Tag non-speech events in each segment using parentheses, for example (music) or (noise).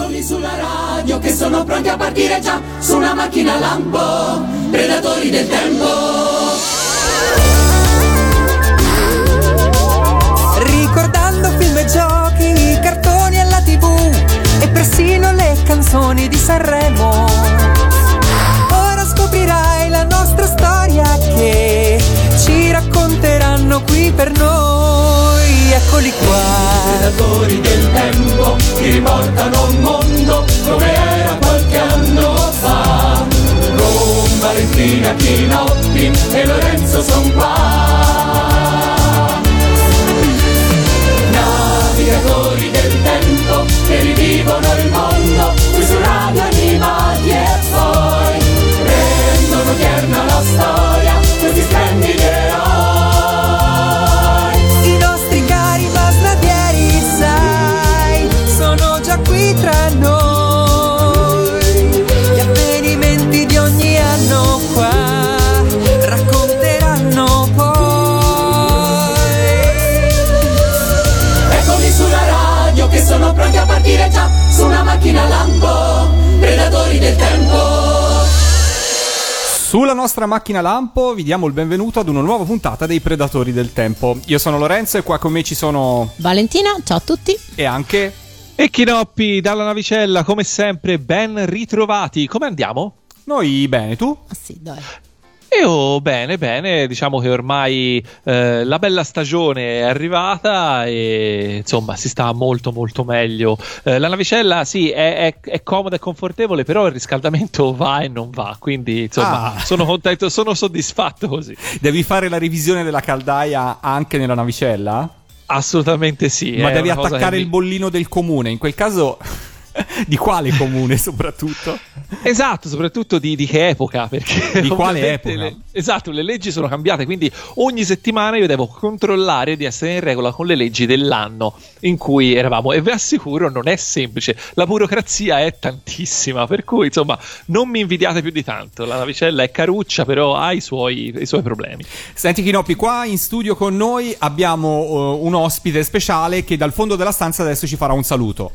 Eccoli sulla radio che sono pronti a partire già su una macchina lampo, predatori del tempo. Ricordando film e giochi, cartoni alla tv e persino le canzoni di Sanremo. Ora scoprirai la nostra storia che racconteranno qui per noi. Eccoli qua. Predatori del tempo che riportano un mondo come era qualche anno fa. Con Valentina Chinotti e Lorenzo son qua. Navigatori del tempo che rivivono il mondo qui su animati e poi rendono tierna la storia questi splendidi a partire già su una macchina lampo, predatori del tempo. Sulla nostra macchina lampo vi diamo il benvenuto ad una nuova puntata dei Predatori del Tempo. Io sono Lorenzo e qua con me ci sono Valentina, ciao a tutti. e anche E Chinoppi dalla navicella, come sempre, ben ritrovati. Come andiamo? noi bene, tu? Ah sì, dai. Io bene, bene, diciamo che ormai eh, la bella stagione è arrivata e insomma si sta molto molto meglio. Eh, la navicella sì è, è- è comoda e confortevole, però il riscaldamento va e non va, quindi insomma Ah. sono contento, sono soddisfatto così. Devi fare la revisione della caldaia anche nella navicella? Assolutamente sì. Ma devi attaccare che il bollino del comune, in quel caso (laughs) di quale comune soprattutto? Esatto, soprattutto di, di che epoca? Perché Di quale epoca? le- esatto, le leggi sono cambiate, quindi ogni settimana io devo controllare di essere in regola con le leggi dell'anno in cui eravamo. E vi assicuro, non è semplice. La burocrazia è tantissima, per cui insomma, non mi invidiate più di tanto. La navicella è caruccia, però ha i suoi, i suoi problemi. Senti Chinoppi, qua in studio con noi abbiamo uh, un ospite speciale che dal fondo della stanza adesso ci farà un saluto.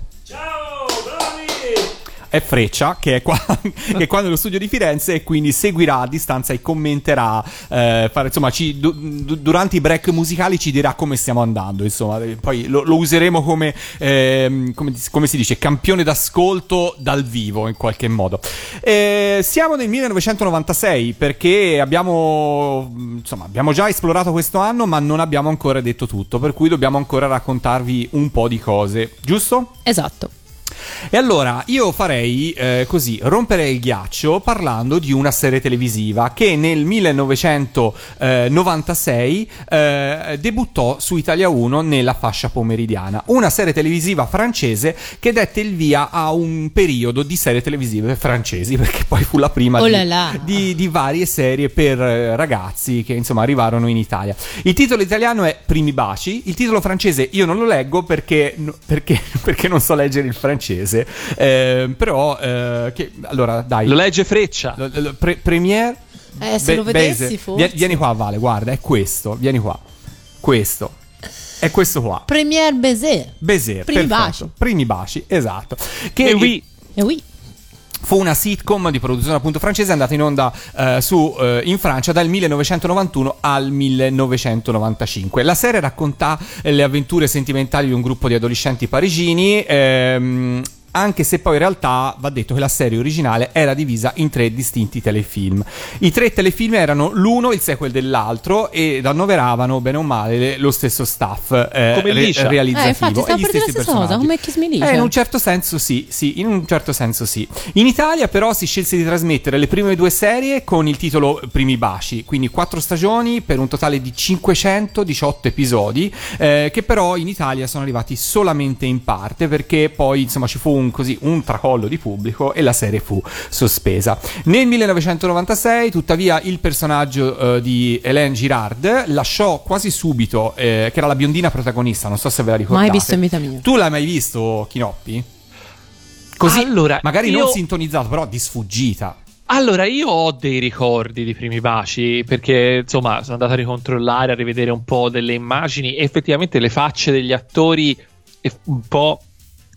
È Freccia, che è, qua, (laughs) che è qua nello studio di Firenze e quindi seguirà a distanza e commenterà. eh, fare- insomma, ci- du- du- durante i break musicali ci dirà come stiamo andando. Insomma, Eh, poi lo, lo useremo come, ehm, come, come si dice, campione d'ascolto dal vivo in qualche modo. Eh, siamo nel 1996 perché abbiamo, insomma, abbiamo già esplorato questo anno, ma non abbiamo ancora detto tutto. Per cui dobbiamo ancora raccontarvi un po' di cose, giusto? Esatto. E allora io farei eh, così, rompere il ghiaccio parlando di una serie televisiva che nel 1996 eh, debuttò su Italia 1 nella fascia pomeridiana. Una serie televisiva francese che dette il via a un periodo di serie televisive francesi, (laughs) perché poi fu la prima Oh di, là là. di- di varie serie per eh, ragazzi che insomma arrivarono in Italia. Il titolo italiano è Primi baci, il titolo francese io non lo leggo perché, perché, (laughs) perché non so leggere il francese, Eh, però eh, che, allora dai. Lo legge Freccia. Lo- lo- pre- premiere Eh, se lo Be- vedessi, Base. forse. Vie- Vieni qua, Vale, guarda, è questo. Vieni qua. Questo. È questo qua. Premier Baiser. Baiser. Primi perfetto. baci. Primi baci, esatto. Che E oui. E oui. Fu una sitcom di produzione appunto francese andata in onda eh, su, eh, in Francia dal 1991 al 1995. La serie racconta eh, le avventure sentimentali di un gruppo di adolescenti parigini. ehm, anche se poi in realtà va detto che la serie originale era divisa in tre distinti telefilm. I tre telefilm erano l'uno il sequel dell'altro ed annoveravano bene o male le- lo stesso staff eh, Come Liscia. realizzativo Eh, infatti, e gli stessi la stessa cosa, personaggi. come Kiss Me Liscia. Eh, in un certo senso sì, sì, in un certo senso sì. In Italia però si scelse di trasmettere le prime due serie con il titolo Primi baci, quindi quattro stagioni per un totale di 518 episodi, eh, che però in Italia sono arrivati solamente in parte perché poi insomma ci fu un, così, un tracollo di pubblico e la serie fu sospesa. Nel 1996 tuttavia il personaggio eh, di Hélène Girard lasciò quasi subito, eh, che era la biondina protagonista, non so se ve la ricordate. Mai visto in vita mia. Tu l'hai mai visto, Chinoppi? Così, Allora, magari io- non sintonizzato, però di sfuggita. Allora, io ho dei ricordi di primi baci perché insomma sono andato a ricontrollare, a rivedere un po' delle immagini e effettivamente le facce degli attori e un po'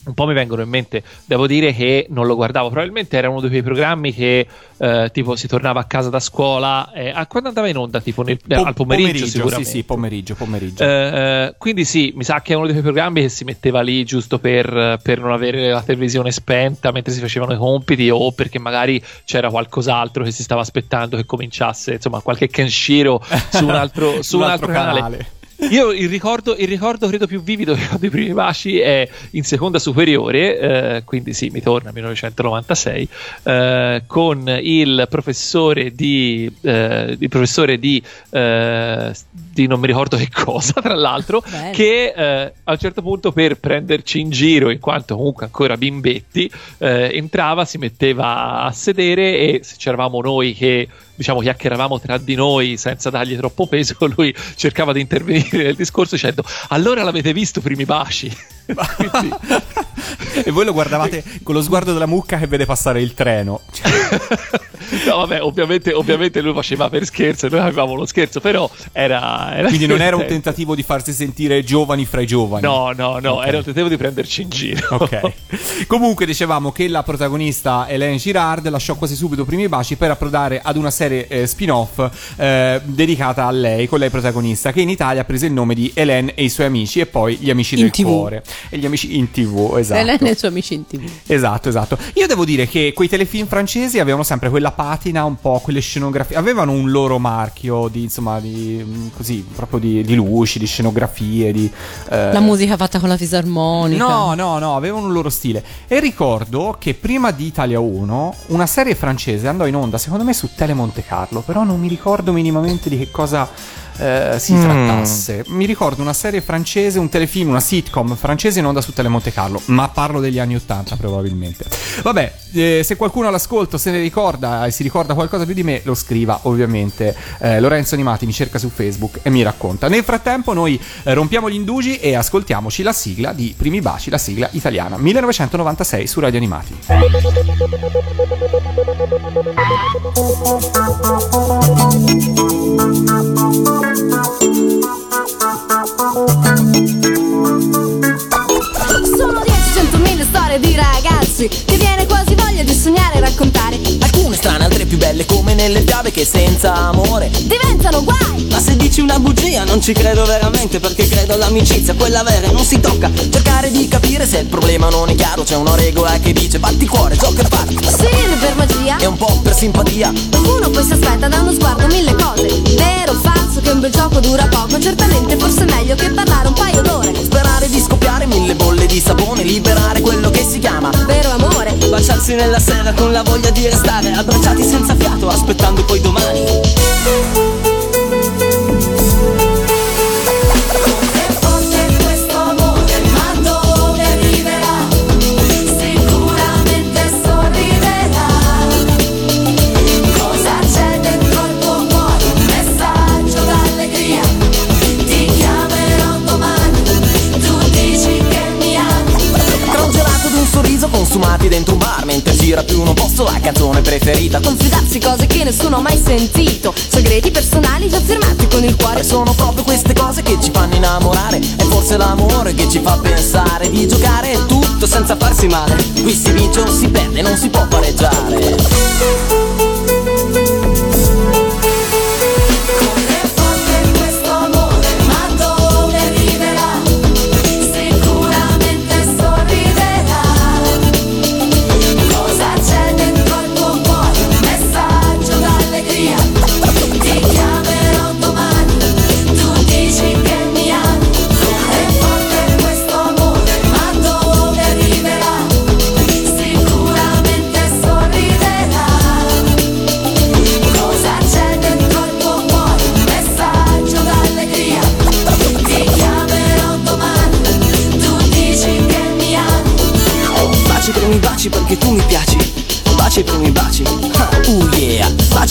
un po' mi vengono in mente. Devo dire che non lo guardavo. Probabilmente era uno di quei programmi che eh, tipo si tornava a casa da scuola. Eh, a quando andava in onda? Tipo nel, Po- al pomeriggio, sicuramente. Sì, sì, pomeriggio, pomeriggio. Eh, eh, quindi sì, mi sa che è uno di quei programmi che si metteva lì giusto per, per non avere la televisione spenta mentre si facevano i compiti o perché magari c'era qualcos'altro che si stava aspettando che cominciasse, insomma, qualche Kenshiro su un altro, (laughs) su un altro canale. Io il ricordo, il ricordo credo più vivido che ho dei primi baci è in seconda superiore, eh, quindi sì, mi torna 1996, eh, con il professore di, eh, il professore di, eh, di non mi ricordo che cosa, (laughs) tra l'altro, Bello. che eh, a un certo punto per prenderci in giro, in quanto comunque ancora bimbetti, eh, entrava, si metteva a sedere e se c'eravamo noi che diciamo chiacchieravamo tra di noi senza dargli troppo peso, (laughs) lui cercava di intervenire nel discorso dicendo allora l'avete visto primi baci? Quindi- e voi lo guardavate con lo sguardo della mucca che vede passare il treno. no vabbè ovviamente, ovviamente lui faceva per scherzo e noi avevamo lo scherzo però era, era Quindi non era un tentativo di farsi sentire giovani fra i giovani. no no no Ok. era un tentativo di prenderci in giro Ok. Comunque dicevamo che la protagonista Hélène Girard lasciò quasi subito i primi baci per approdare ad una serie eh, spin-off eh, dedicata a lei, con lei protagonista, che in Italia prese il nome di Hélène e i suoi amici e poi gli amici In del TV. cuore. E gli amici in TV, esatto. Elena e i suoi amici in tv. Esatto, esatto. Io devo dire che quei telefilm francesi avevano sempre quella patina, un po' quelle scenografie. Avevano un loro marchio di, insomma, di mm, così, proprio di, di luci, di scenografie, di. eh, La musica fatta con la fisarmonica. No, no, no, avevano un loro stile. E ricordo che prima di Italia 1, una serie francese andò in onda, secondo me, su Tele Monte Carlo, però non mi ricordo minimamente di che cosa eh, si Mm. trattasse. Mi ricordo una serie francese, un telefilm, una sitcom francese in onda su Tele Monte Carlo, ma parlo degli anni 80 probabilmente. Vabbè, eh, se qualcuno all'ascolto se ne ricorda e si ricorda qualcosa più di me, lo scriva ovviamente. Eh, Lorenzo Animati mi cerca su Facebook e mi racconta. Nel frattempo noi eh, rompiamo gli indugi e ascoltiamoci la sigla di Primi Baci, la sigla italiana, 1996 su Radio Animati. Sono 10, 100.000 storie di ragazzi Ti viene quasi voglia di sognare e raccontare più belle come nelle fiabe che senza amore. Diventano guai! Ma se dici una bugia non ci credo veramente Perché credo all'amicizia, quella vera non si tocca. Cercare di capire se il problema non è chiaro C'è una regola che dice batti cuore, ciò che fai Sì, per magia. E un po' per simpatia. Qualcuno poi si aspetta da uno sguardo mille cose. Vero o falso che un bel gioco dura poco Certamente forse è meglio che parlare un paio d'ore Sperare di scoppiare mille bolle di sapone Liberare quello che si chiama Vero amore. Baciarsi nella sera con la voglia di restare Abbracciati senza fiato aspettando poi domani consumati dentro un bar Mentre gira più non posso la canzone preferita. Confidarsi cose che nessuno ha mai sentito. Segreti personali già firmati con il E cuore sono proprio queste cose che ci fanno innamorare. È forse l'amore che ci fa pensare Di giocare tutto senza farsi male. Qui si vince o si perde, non si può pareggiare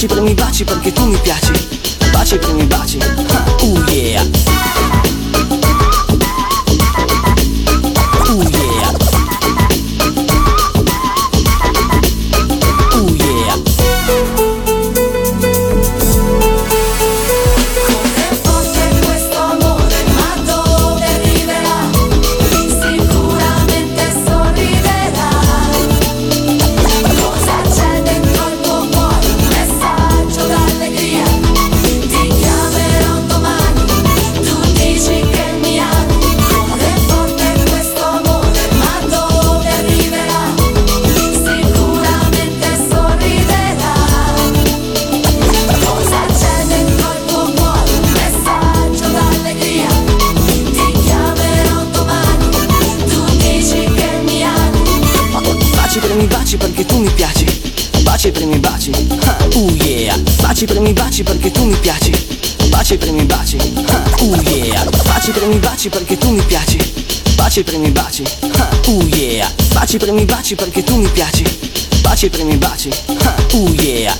Baci premi baci perché tu mi piaci. Baci premi baci. Ah, Uh yeah Baci premi baci perché tu mi piaci. Baci premi baci. Uh yeah. Baci premi baci perché tu mi piaci. Baci premi baci. Uh yeah. Baci premi baci perché tu mi piaci. Baci premi baci. Uh yeah.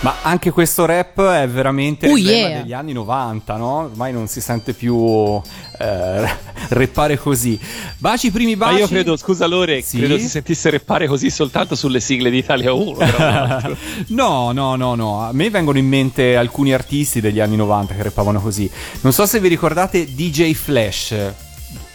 Ma anche questo rap è veramente l'emblema yeah. degli anni 90, no? Ormai non si sente più eh, (laughs) reppare così. Baci primi Ma baci. io credo, scusa Lore, Sì? credo si sentisse reppare così soltanto sulle sigle di Italia 1. tra (laughs) l'altro. no, no, no, no. A me vengono in mente alcuni artisti degli anni 90 che rappavano così. Non so se vi ricordate DJ Flash.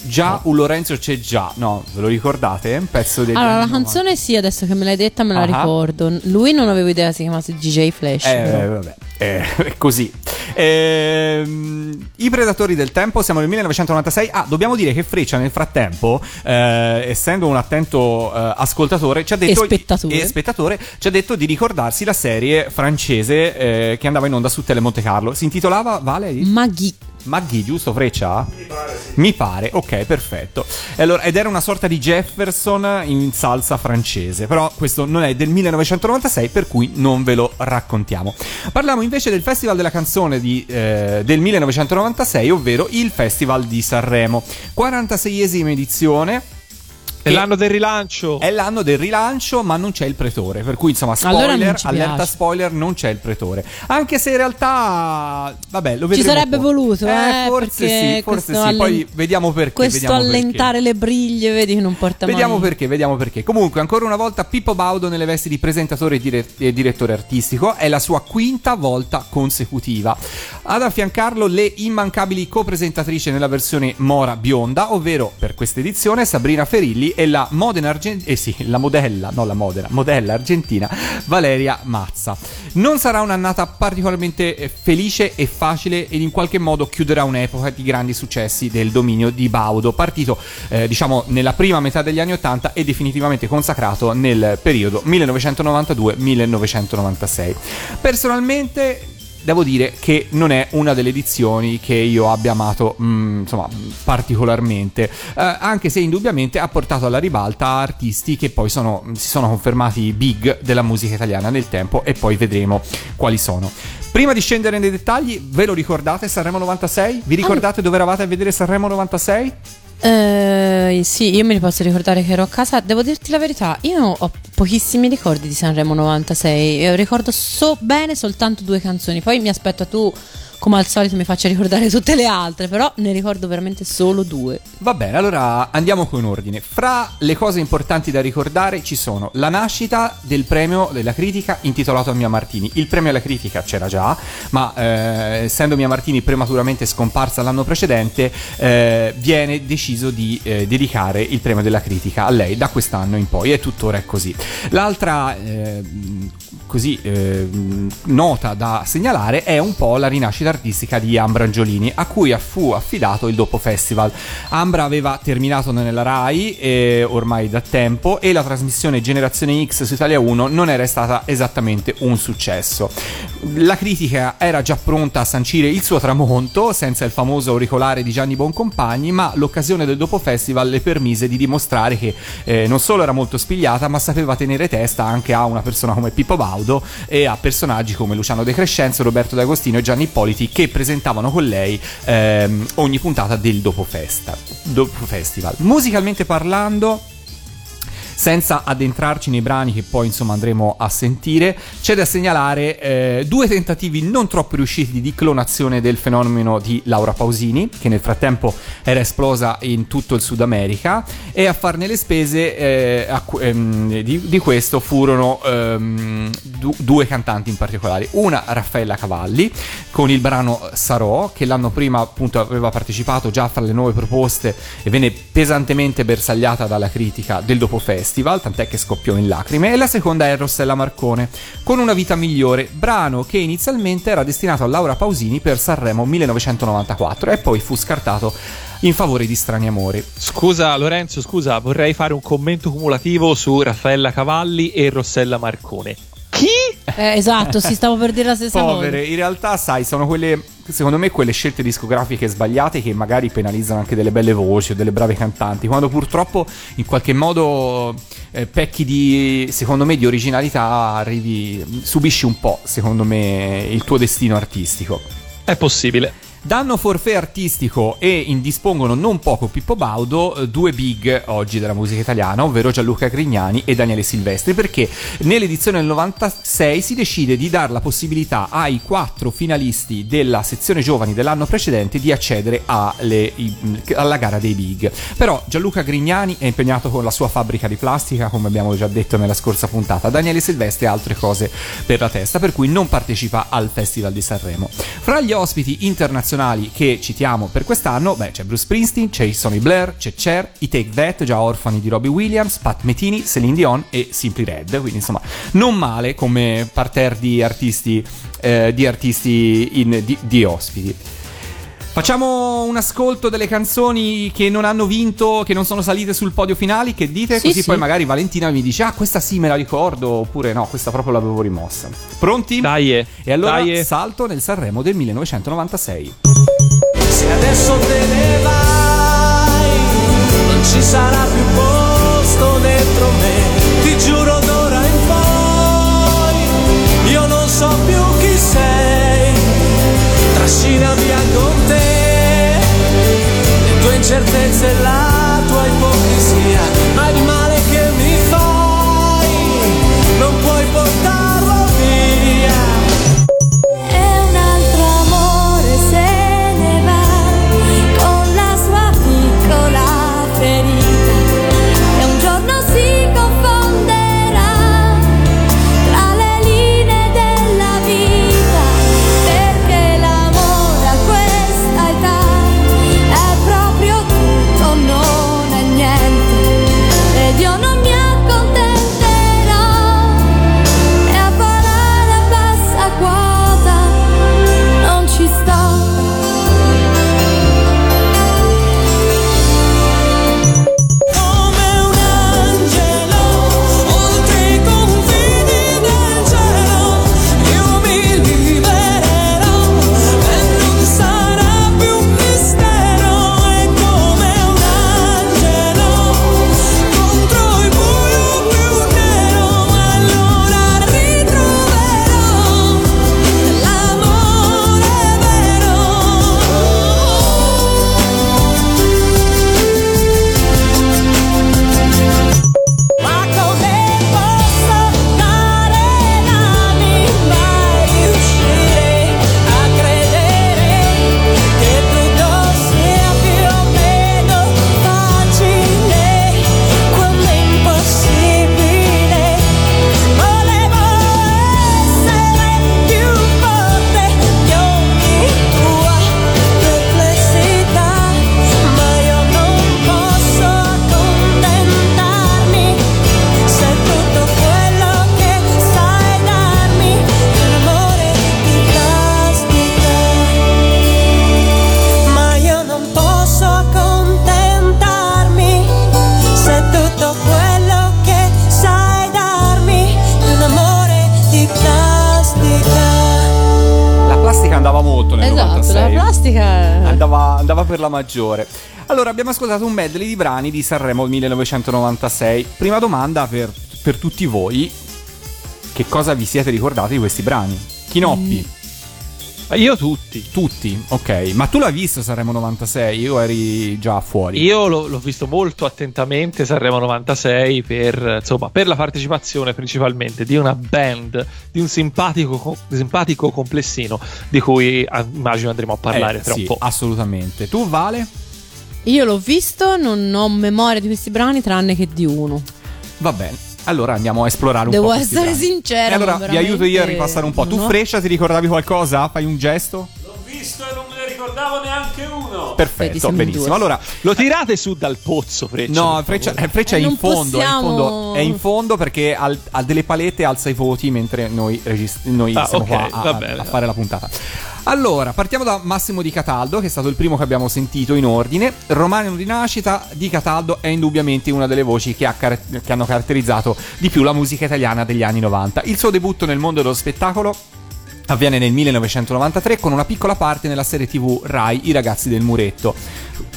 Già un Lorenzo c'è già, no, ve lo ricordate? Un pezzo degli Allora, la anni 90. canzone sì, adesso che me l'hai detta me la Ah. ricordo. Lui non avevo idea si chiamasse DJ Flash. Eh, però. vabbè, eh, (laughs) è così. Ehm, I Predatori del Tempo, siamo nel 1996. Ah, dobbiamo dire che Freccia nel frattempo, eh, essendo un attento eh, ascoltatore, ci ha detto... E spettatore. e spettatore, ci ha detto di ricordarsi la serie francese eh, che andava in onda su Tele Monte Carlo. Si intitolava, Vale? Maghi. Maghi, giusto Freccia? Mi pare, Mi pare, ok, perfetto. Allora, ed era una sorta di Jefferson in salsa francese, però questo non è del 1996, per cui non ve lo raccontiamo. Parliamo invece del Festival della canzone di, eh, del 1996, ovvero il Festival di Sanremo. 46esima edizione. È l'anno del rilancio. È l'anno del rilancio, ma non c'è il pretore. Per cui, insomma, Allora spoiler, ci allerta piace. spoiler, non c'è il pretore. Anche se in realtà, vabbè, lo vedremo. Ci sarebbe poi. voluto, eh, forse perché sì, forse sì. Poi allen- vediamo perché. Questo vediamo allentare le briglie, vedi che non porta perché. Vediamo mai. perché, vediamo perché. Comunque, ancora una volta, Pippo Baudo nelle vesti di presentatore e, dire- e direttore artistico. È la sua quinta volta consecutiva. Ad affiancarlo le immancabili copresentatrici nella versione Mora bionda, ovvero per questa edizione Sabrina Ferilli e la Modena Argentina. Eh sì, la modella, no la Modena, modella argentina Valeria Mazza. Non sarà un'annata particolarmente eh, felice e facile ed in qualche modo chiuderà un'epoca di grandi successi del dominio di Baudo, partito eh, diciamo nella prima metà degli anni 80 e definitivamente consacrato nel periodo 1992-1996. Personalmente devo dire che non è una delle edizioni che io abbia amato mm, insomma particolarmente Eh, anche se indubbiamente ha portato alla ribalta artisti che poi sono, si sono confermati big della musica italiana nel tempo e poi vedremo quali sono Prima di scendere nei dettagli, ve lo ricordate Sanremo 96? Vi ricordate dove eravate a vedere Sanremo 96? Eh, sì, io me li posso ricordare che ero a casa. Devo dirti la verità, io ho pochissimi ricordi di Sanremo 96. Io ricordo so bene soltanto due canzoni. Poi mi aspetto tu, come al solito, mi faccia ricordare tutte le altre. Però ne ricordo veramente solo due. Va bene, allora andiamo con ordine. Fra le cose importanti da ricordare ci sono la nascita del premio della critica intitolato a Mia Martini. Il premio alla critica c'era già, ma eh, essendo Mia Martini prematuramente scomparsa l'anno precedente, eh, viene deciso di eh, dedicare il premio della critica a lei da quest'anno in poi e tuttora è così. L'altra eh, così eh, nota da segnalare è un po' la rinascita artistica di Ambra Angiolini, a cui fu affidato il dopo festival. Ambra aveva terminato nella Rai eh, ormai da tempo e la trasmissione Generazione X su Italia 1 non era stata esattamente un successo. La critica era già pronta a sancire il suo tramonto senza il famoso auricolare di Gianni Boncompagni, ma l'occasione del dopo festival le permise di dimostrare che eh, non solo era molto spigliata, ma sapeva tenere testa anche a una persona come Pippo Baudo e a personaggi come Luciano De Crescenzo, Roberto D'Agostino e Gianni Ippoliti che presentavano con lei ehm, ogni puntata del dopo, festa, dopo festival. Musicalmente parlando, senza addentrarci nei brani che poi insomma andremo a sentire, c'è da segnalare eh, due tentativi non troppo riusciti di clonazione del fenomeno di Laura Pausini, che nel frattempo era esplosa in tutto il Sud America, e a farne le spese eh, a ehm, di, di questo furono ehm, du- due cantanti in particolare, una Raffaella Cavalli con il brano Sarò, che l'anno prima appunto aveva partecipato già fra le nuove proposte e venne pesantemente bersagliata dalla critica del dopo festival, tant'è che scoppiò in lacrime, e la seconda è Rossella Marcone, con Una vita migliore, brano che inizialmente era destinato a Laura Pausini per Sanremo 1994 e poi fu scartato in favore di Strani Amori. Scusa Lorenzo, scusa, vorrei fare un commento cumulativo su Raffaella Cavalli e Rossella Marcone. Chi? Eh, esatto, si stavo per dire la stessa Povere, cosa. in realtà, sai, sono quelle, secondo me, quelle scelte discografiche sbagliate che magari penalizzano anche delle belle voci o delle brave cantanti, quando purtroppo in qualche modo eh, pecchi di, secondo me, di originalità, arrivi, subisci un po', secondo me, il tuo destino artistico. È possibile. Danno forfè artistico e indispongono non poco Pippo Baudo, eh, due big oggi della musica italiana, ovvero Gianluca Grignani e Daniele Silvestri, perché nell'edizione del 96 si decide di dare la possibilità ai quattro finalisti della sezione giovani dell'anno precedente di accedere alle- alla gara dei big. Però Gianluca Grignani è impegnato con la sua fabbrica di plastica, come abbiamo già detto nella scorsa puntata, Daniele Silvestri ha altre cose per la testa, per cui non partecipa al Festival di Sanremo. Fra gli ospiti internazionali che citiamo per quest'anno, beh, c'è Bruce Springsteen, c'è Sonny Blair, c'è Cher, i Take That, già orfani di Robbie Williams, Pat Metini, Celine Dion e Simply Red. Quindi insomma, non male come parterre di artisti, eh, di, artisti in- di- di ospiti. Facciamo un ascolto delle canzoni che non hanno vinto, che non sono salite sul podio finali, che dite? Sì, Così sì. poi magari Valentina mi dice, ah questa sì me la ricordo, oppure no, questa proprio l'avevo rimossa. Pronti? Dai, eh. E allora Dai, eh. salto nel Sanremo del 1996. Se adesso te ne vai, non ci sarà più posto dentro me. Ti giuro d'ora in poi, io non so più chi sei. Trascina via te le tue ascoltato un medley di brani di Sanremo 1996. Prima domanda per, per tutti voi: che cosa vi siete ricordati di questi brani? Chinoppi, Ma Io tutti. tutti, ok. Ma tu l'hai visto Sanremo 96 o eri già fuori? Io l'ho, l'ho visto molto attentamente Sanremo 96 per, insomma, per la partecipazione principalmente di una band, di un simpatico, co- simpatico complessino di cui ah, immagino andremo a parlare Eh, tra sì, un po'. assolutamente. Tu, Vale? Io l'ho visto, non ho memoria di questi brani tranne che di uno. Va bene. Allora andiamo a esplorare un Devo po'. questi essere brani. sincera, E allora vi aiuto io a ripassare un po'. Tu, no. Freccia, ti ricordavi qualcosa? Fai un gesto? L'ho visto e non me ne ricordavo neanche uno. Perfetto, benissimo. Allora, Lo tirate su dal pozzo, Freccia. No, Freccia, eh, Freccia Eh, è in fondo, è in fondo, è in fondo perché ha, delle palette, alza i voti mentre noi, regist- noi Ah, siamo ok, qua a, va a- bene. a fare la puntata. Allora, partiamo da Massimo Di Cataldo, che è stato il primo che abbiamo sentito in ordine. Romano di nascita, Di Cataldo è indubbiamente una delle voci che, ha car- che hanno caratterizzato di più la musica italiana degli anni 90. Il suo debutto nel mondo dello spettacolo avviene nel 1993 con una piccola parte nella serie TV Rai I ragazzi del muretto.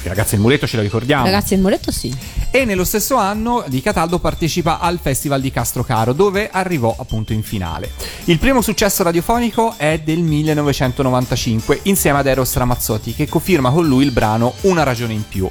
I ragazzi del muretto ce lo ricordiamo. Ragazzi, il muretto sì. E nello stesso anno Di Cataldo partecipa al Festival di Castrocaro, dove arrivò appunto in finale. Il primo successo radiofonico è del 1995, insieme ad Eros Ramazzotti, che conferma con lui il brano Una ragione in più.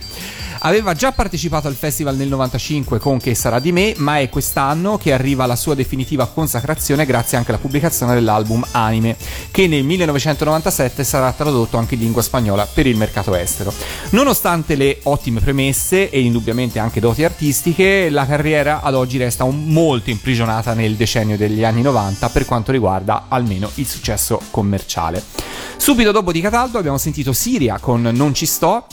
Aveva già partecipato al festival nel 95 con Che sarà di me, ma è quest'anno che arriva alla sua definitiva consacrazione grazie anche alla pubblicazione dell'album Anime, che nel 1997 sarà tradotto anche in lingua spagnola per il mercato estero. Nonostante le ottime premesse e indubbiamente anche doti artistiche, la carriera ad oggi resta molto imprigionata nel decennio degli anni 90 per quanto riguarda almeno il successo commerciale. Subito dopo di Cataldo abbiamo sentito Siria con Non ci sto,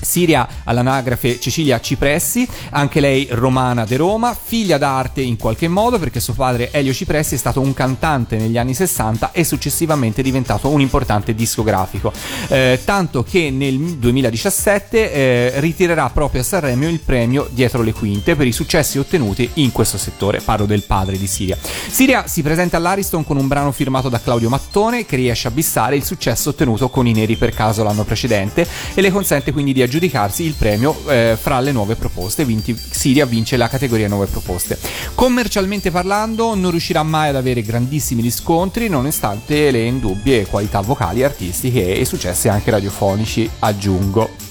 Siria all'anagrafe Cecilia Cipressi, anche lei romana de Roma, figlia d'arte in qualche modo perché suo padre Elio Cipressi è stato un cantante negli anni 60 e successivamente è diventato un importante discografico, Eh, tanto che nel 2017 eh, ritirerà proprio a Sanremo il premio Dietro le Quinte per i successi ottenuti in questo settore, parlo del padre di Siria. Siria si presenta all'Ariston con un brano firmato da Claudio Mattone che riesce a bissare il successo ottenuto con i Neri per caso l'anno precedente e le consente quindi di aggiudicarsi il premio eh, fra le nuove proposte. Vinti- Siria vince la categoria nuove proposte. Commercialmente parlando, non riuscirà mai ad avere grandissimi riscontri, nonostante le indubbie qualità vocali, artistiche e successi anche radiofonici, aggiungo.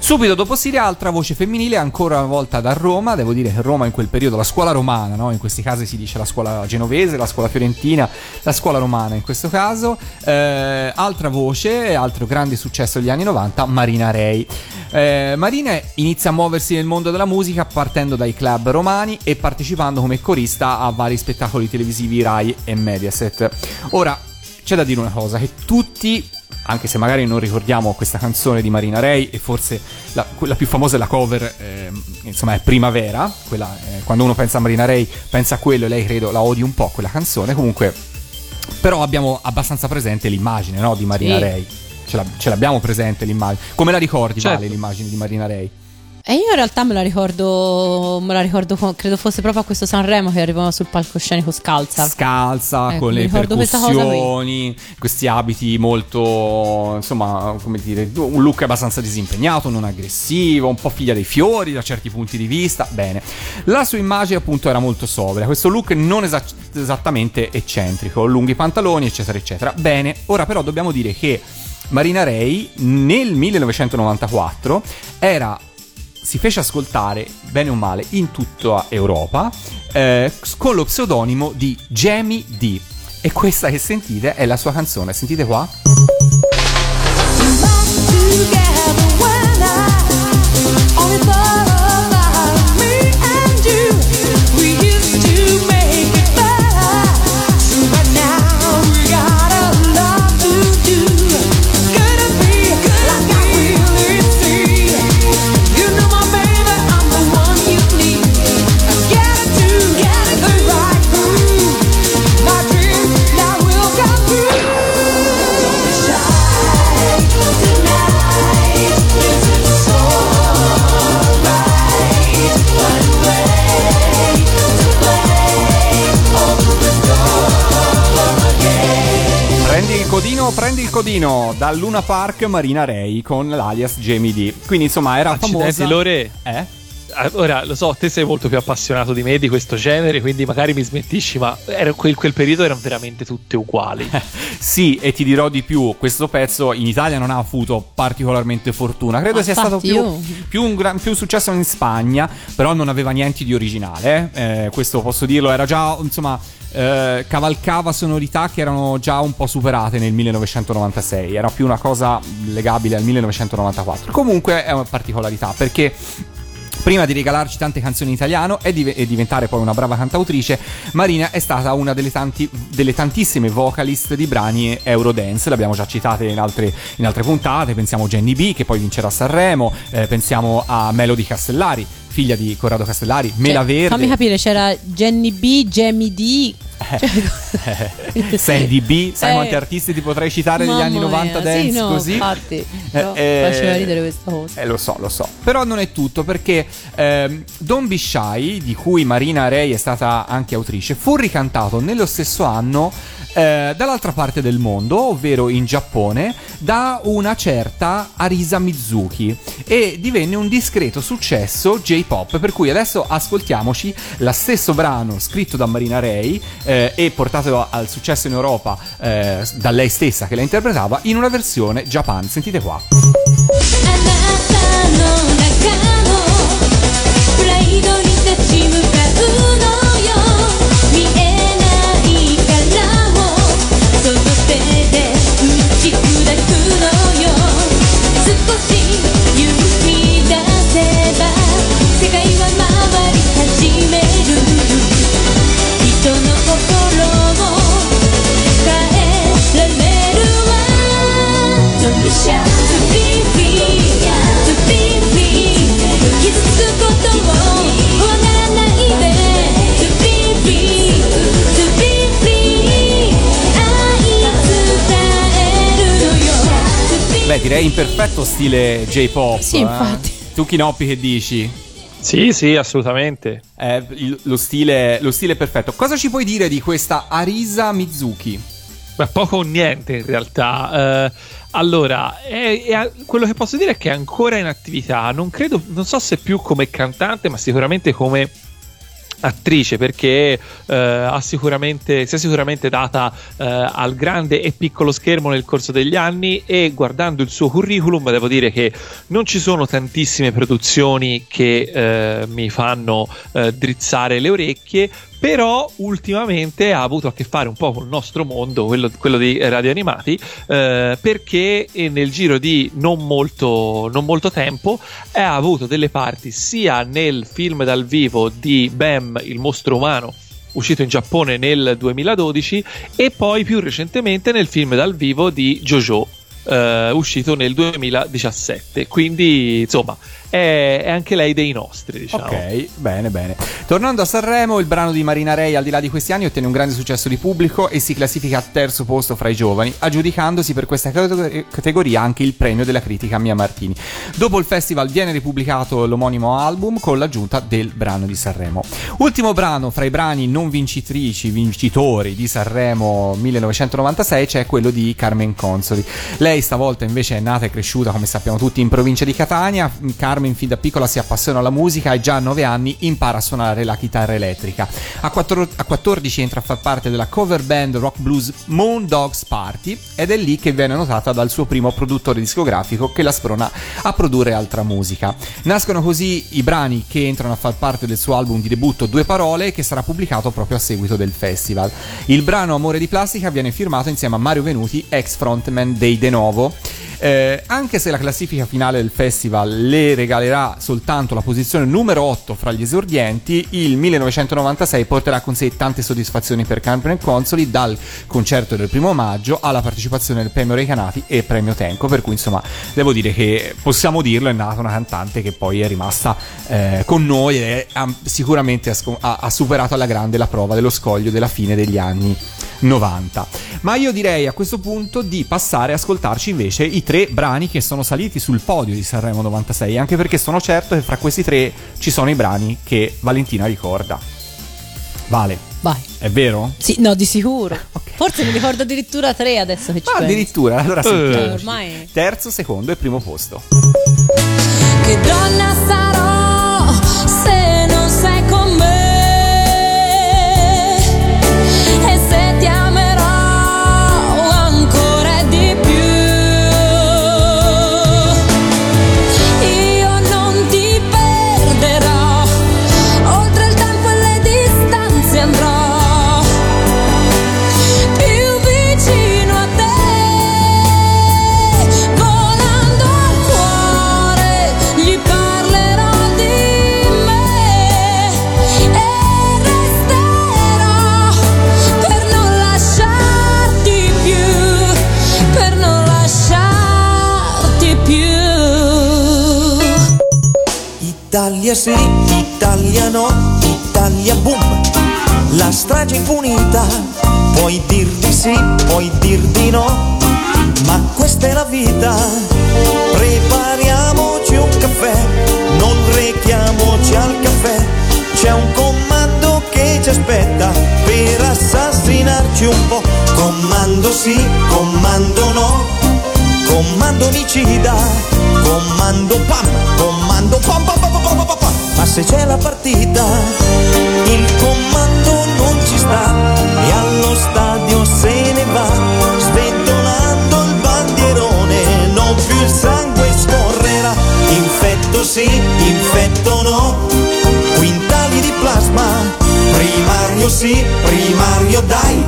Subito dopo Siria, altra voce femminile, ancora una volta da Roma. Devo dire che Roma in quel periodo, la scuola romana, no? in questi casi si dice la scuola genovese, la scuola fiorentina, la scuola romana in questo caso. Eh, altra voce, altro grande successo degli anni 90, Marina Rei. Eh, Marina inizia a muoversi nel mondo della musica partendo dai club romani e partecipando come corista a vari spettacoli televisivi Rai e Mediaset. Ora, c'è da dire una cosa, che tutti, anche se magari non ricordiamo questa canzone di Marina Rey, e forse la, quella più famosa è la cover, ehm, insomma è Primavera, quella, eh, quando uno pensa a Marina Rey pensa a quello e lei credo la odi un po' quella canzone, comunque però abbiamo abbastanza presente l'immagine no, di Marina Sì. Rey. Ce, l'ab- ce l'abbiamo presente l'immagine. Come la ricordi, Certo. Vale, l'immagine di Marina Rey? E io in realtà me la ricordo, me la ricordo, co- credo fosse proprio a questo Sanremo che arrivava sul palcoscenico scalza. Scalza, Ecco, con le percussioni, questi abiti molto, insomma, come dire, un look abbastanza disimpegnato, non aggressivo, un po' figlia dei fiori da certi punti di vista. Bene. La sua immagine appunto era molto sobria, questo look non esa- esattamente eccentrico, lunghi pantaloni, eccetera, eccetera. Bene, ora però dobbiamo dire che Marina Rey nel 1994 era si fece ascoltare, bene o male, in tutta Europa eh, con lo pseudonimo di Jamie D. E questa che sentite è la sua canzone, sentite qua. Prendi il codino dal Luna Park Marina Ray con l'alias Jamie D. Quindi insomma era Accidenti, famosa. Lore. Eh? Ah, Ora lo so, te sei molto più appassionato di me di questo genere, quindi magari mi smettisci, ma era- quel, quel periodo erano veramente tutte uguali. (laughs) Sì, e ti dirò di più, questo pezzo in Italia non ha avuto particolarmente fortuna, credo Ma sia stato più, più un gran, più successo in Spagna, però non aveva niente di originale, eh. Eh, questo posso dirlo, era già, insomma, eh, cavalcava sonorità che erano già un po' superate nel 1996, era più una cosa legabile al 1994. Comunque è una particolarità, perché Prima di regalarci tante canzoni in italiano e, div- e diventare poi una brava cantautrice, Marina è stata una delle, tanti- delle tantissime vocalist di brani Eurodance, le abbiamo già citate in altre, in altre puntate, pensiamo a Jenny B che poi vincerà Sanremo, eh, pensiamo a Melody Castellari, figlia di Corrado Castellari, Mela Cioè, Verde. Fammi capire, c'era Jenny B, Jamie D. Eh, (laughs) Sandy B, sai Eh, quanti artisti ti potrei citare degli mamma anni 90 mia, dance sì, no, così? Infatti, Eh, eh, faceva ridere questa cosa. Eh, lo so, lo so. Però non è tutto perché Don't Be Shy, di cui Marina Rey è stata anche autrice, fu ricantato nello stesso anno eh, dall'altra parte del mondo, ovvero in Giappone, da una certa Arisa Mizuki e divenne un discreto successo J-pop, per cui adesso ascoltiamoci lo stesso brano scritto da Marina Ray eh, e portato al successo in Europa eh, da lei stessa che la interpretava in una versione Japan. Sentite qua. あなたの中 Beh, direi in perfetto stile J-pop. Sì, eh. infatti. Tu Kinoppi che dici? Sì, sì, assolutamente. Eh, lo, stile, lo stile è perfetto. Cosa ci puoi dire di questa Arisa Mizuki? Ma poco o niente in realtà. Eh, allora, è- è- quello che posso dire è che è ancora in attività. Non credo, non so se più come cantante, ma sicuramente come attrice perché eh, ha sicuramente, si è sicuramente data eh, al grande e piccolo schermo nel corso degli anni e guardando il suo curriculum devo dire che non ci sono tantissime produzioni che eh, mi fanno eh, drizzare le orecchie però ultimamente ha avuto a che fare un po' con il nostro mondo, quello, quello dei radio animati, eh, perché eh, nel giro di non molto, non molto tempo ha avuto delle parti sia nel film dal vivo di Bam, il mostro umano, uscito in Giappone nel 2012, e poi più recentemente nel film dal vivo di JoJo. eh, uscito nel 2017 quindi insomma è, anche lei dei nostri diciamo Ok, bene, bene. Tornando a Sanremo, il brano di Marina Rey, al di là di questi anni, ottenne un grande successo di pubblico e si classifica al terzo posto fra i giovani, aggiudicandosi per questa cate- categoria anche il premio della critica Mia Martini. Dopo il festival viene ripubblicato l'omonimo album con l'aggiunta del brano di Sanremo. Ultimo brano fra i brani non vincitrici, vincitori di Sanremo 1996 c'è quello di Carmen Consoli. Lei stavolta invece è nata e cresciuta, come sappiamo tutti, in provincia di Catania. Carmen fin da piccola si appassiona alla musica e già a 9 anni impara a suonare la chitarra elettrica. A, quattro- a 14 entra a far parte della cover band rock blues Moon Dogs Party ed è lì che viene notata dal suo primo produttore discografico che la sprona a produrre altra musica. Nascono così i brani che entrano a far parte del suo album di debutto Due Parole che sarà pubblicato proprio a seguito del festival. Il brano Amore di Plastica viene firmato insieme a Mario Venuti, ex frontman dei De Novo. Eh, anche se la classifica finale del festival le regalerà soltanto la posizione numero 8 fra gli esordienti, il 1996 porterà con sé tante soddisfazioni per Carmen Consoli, dal concerto del primo maggio alla partecipazione del premio Recanati e premio Tenco, per cui insomma devo dire che possiamo dirlo, è nata una cantante che poi è rimasta eh, con noi e ha- sicuramente ha- ha superato alla grande la prova dello scoglio della fine degli anni 90. Ma io direi a questo punto di passare a ascoltarci invece i tre brani che sono saliti sul podio di Sanremo 96, anche perché sono certo che fra questi tre ci sono i brani che Valentina ricorda. Vale, Vai. è vero? Sì, no, di sicuro. (laughs) Forse ne ricordo addirittura tre adesso che ci Ah, penso. addirittura, allora sentiamo. Eh, ormai. Terzo, secondo e primo posto. Che donna sarò Italia sì, Italia no, Italia boom, la strage impunita, puoi dir di sì, puoi dir di no, ma questa è la vita, prepariamoci un caffè, non rechiamoci al caffè, c'è un comando che ci aspetta per assassinarci un po', Comando sì, comando no, comando omicida, comando pam, comando pam pam pam pam se c'è la partita, il comando non ci sta e allo stadio se ne va, sventolando il bandierone, non più il sangue scorrerà. Infetto sì, infetto no, quintali di plasma, primario sì, primario dai.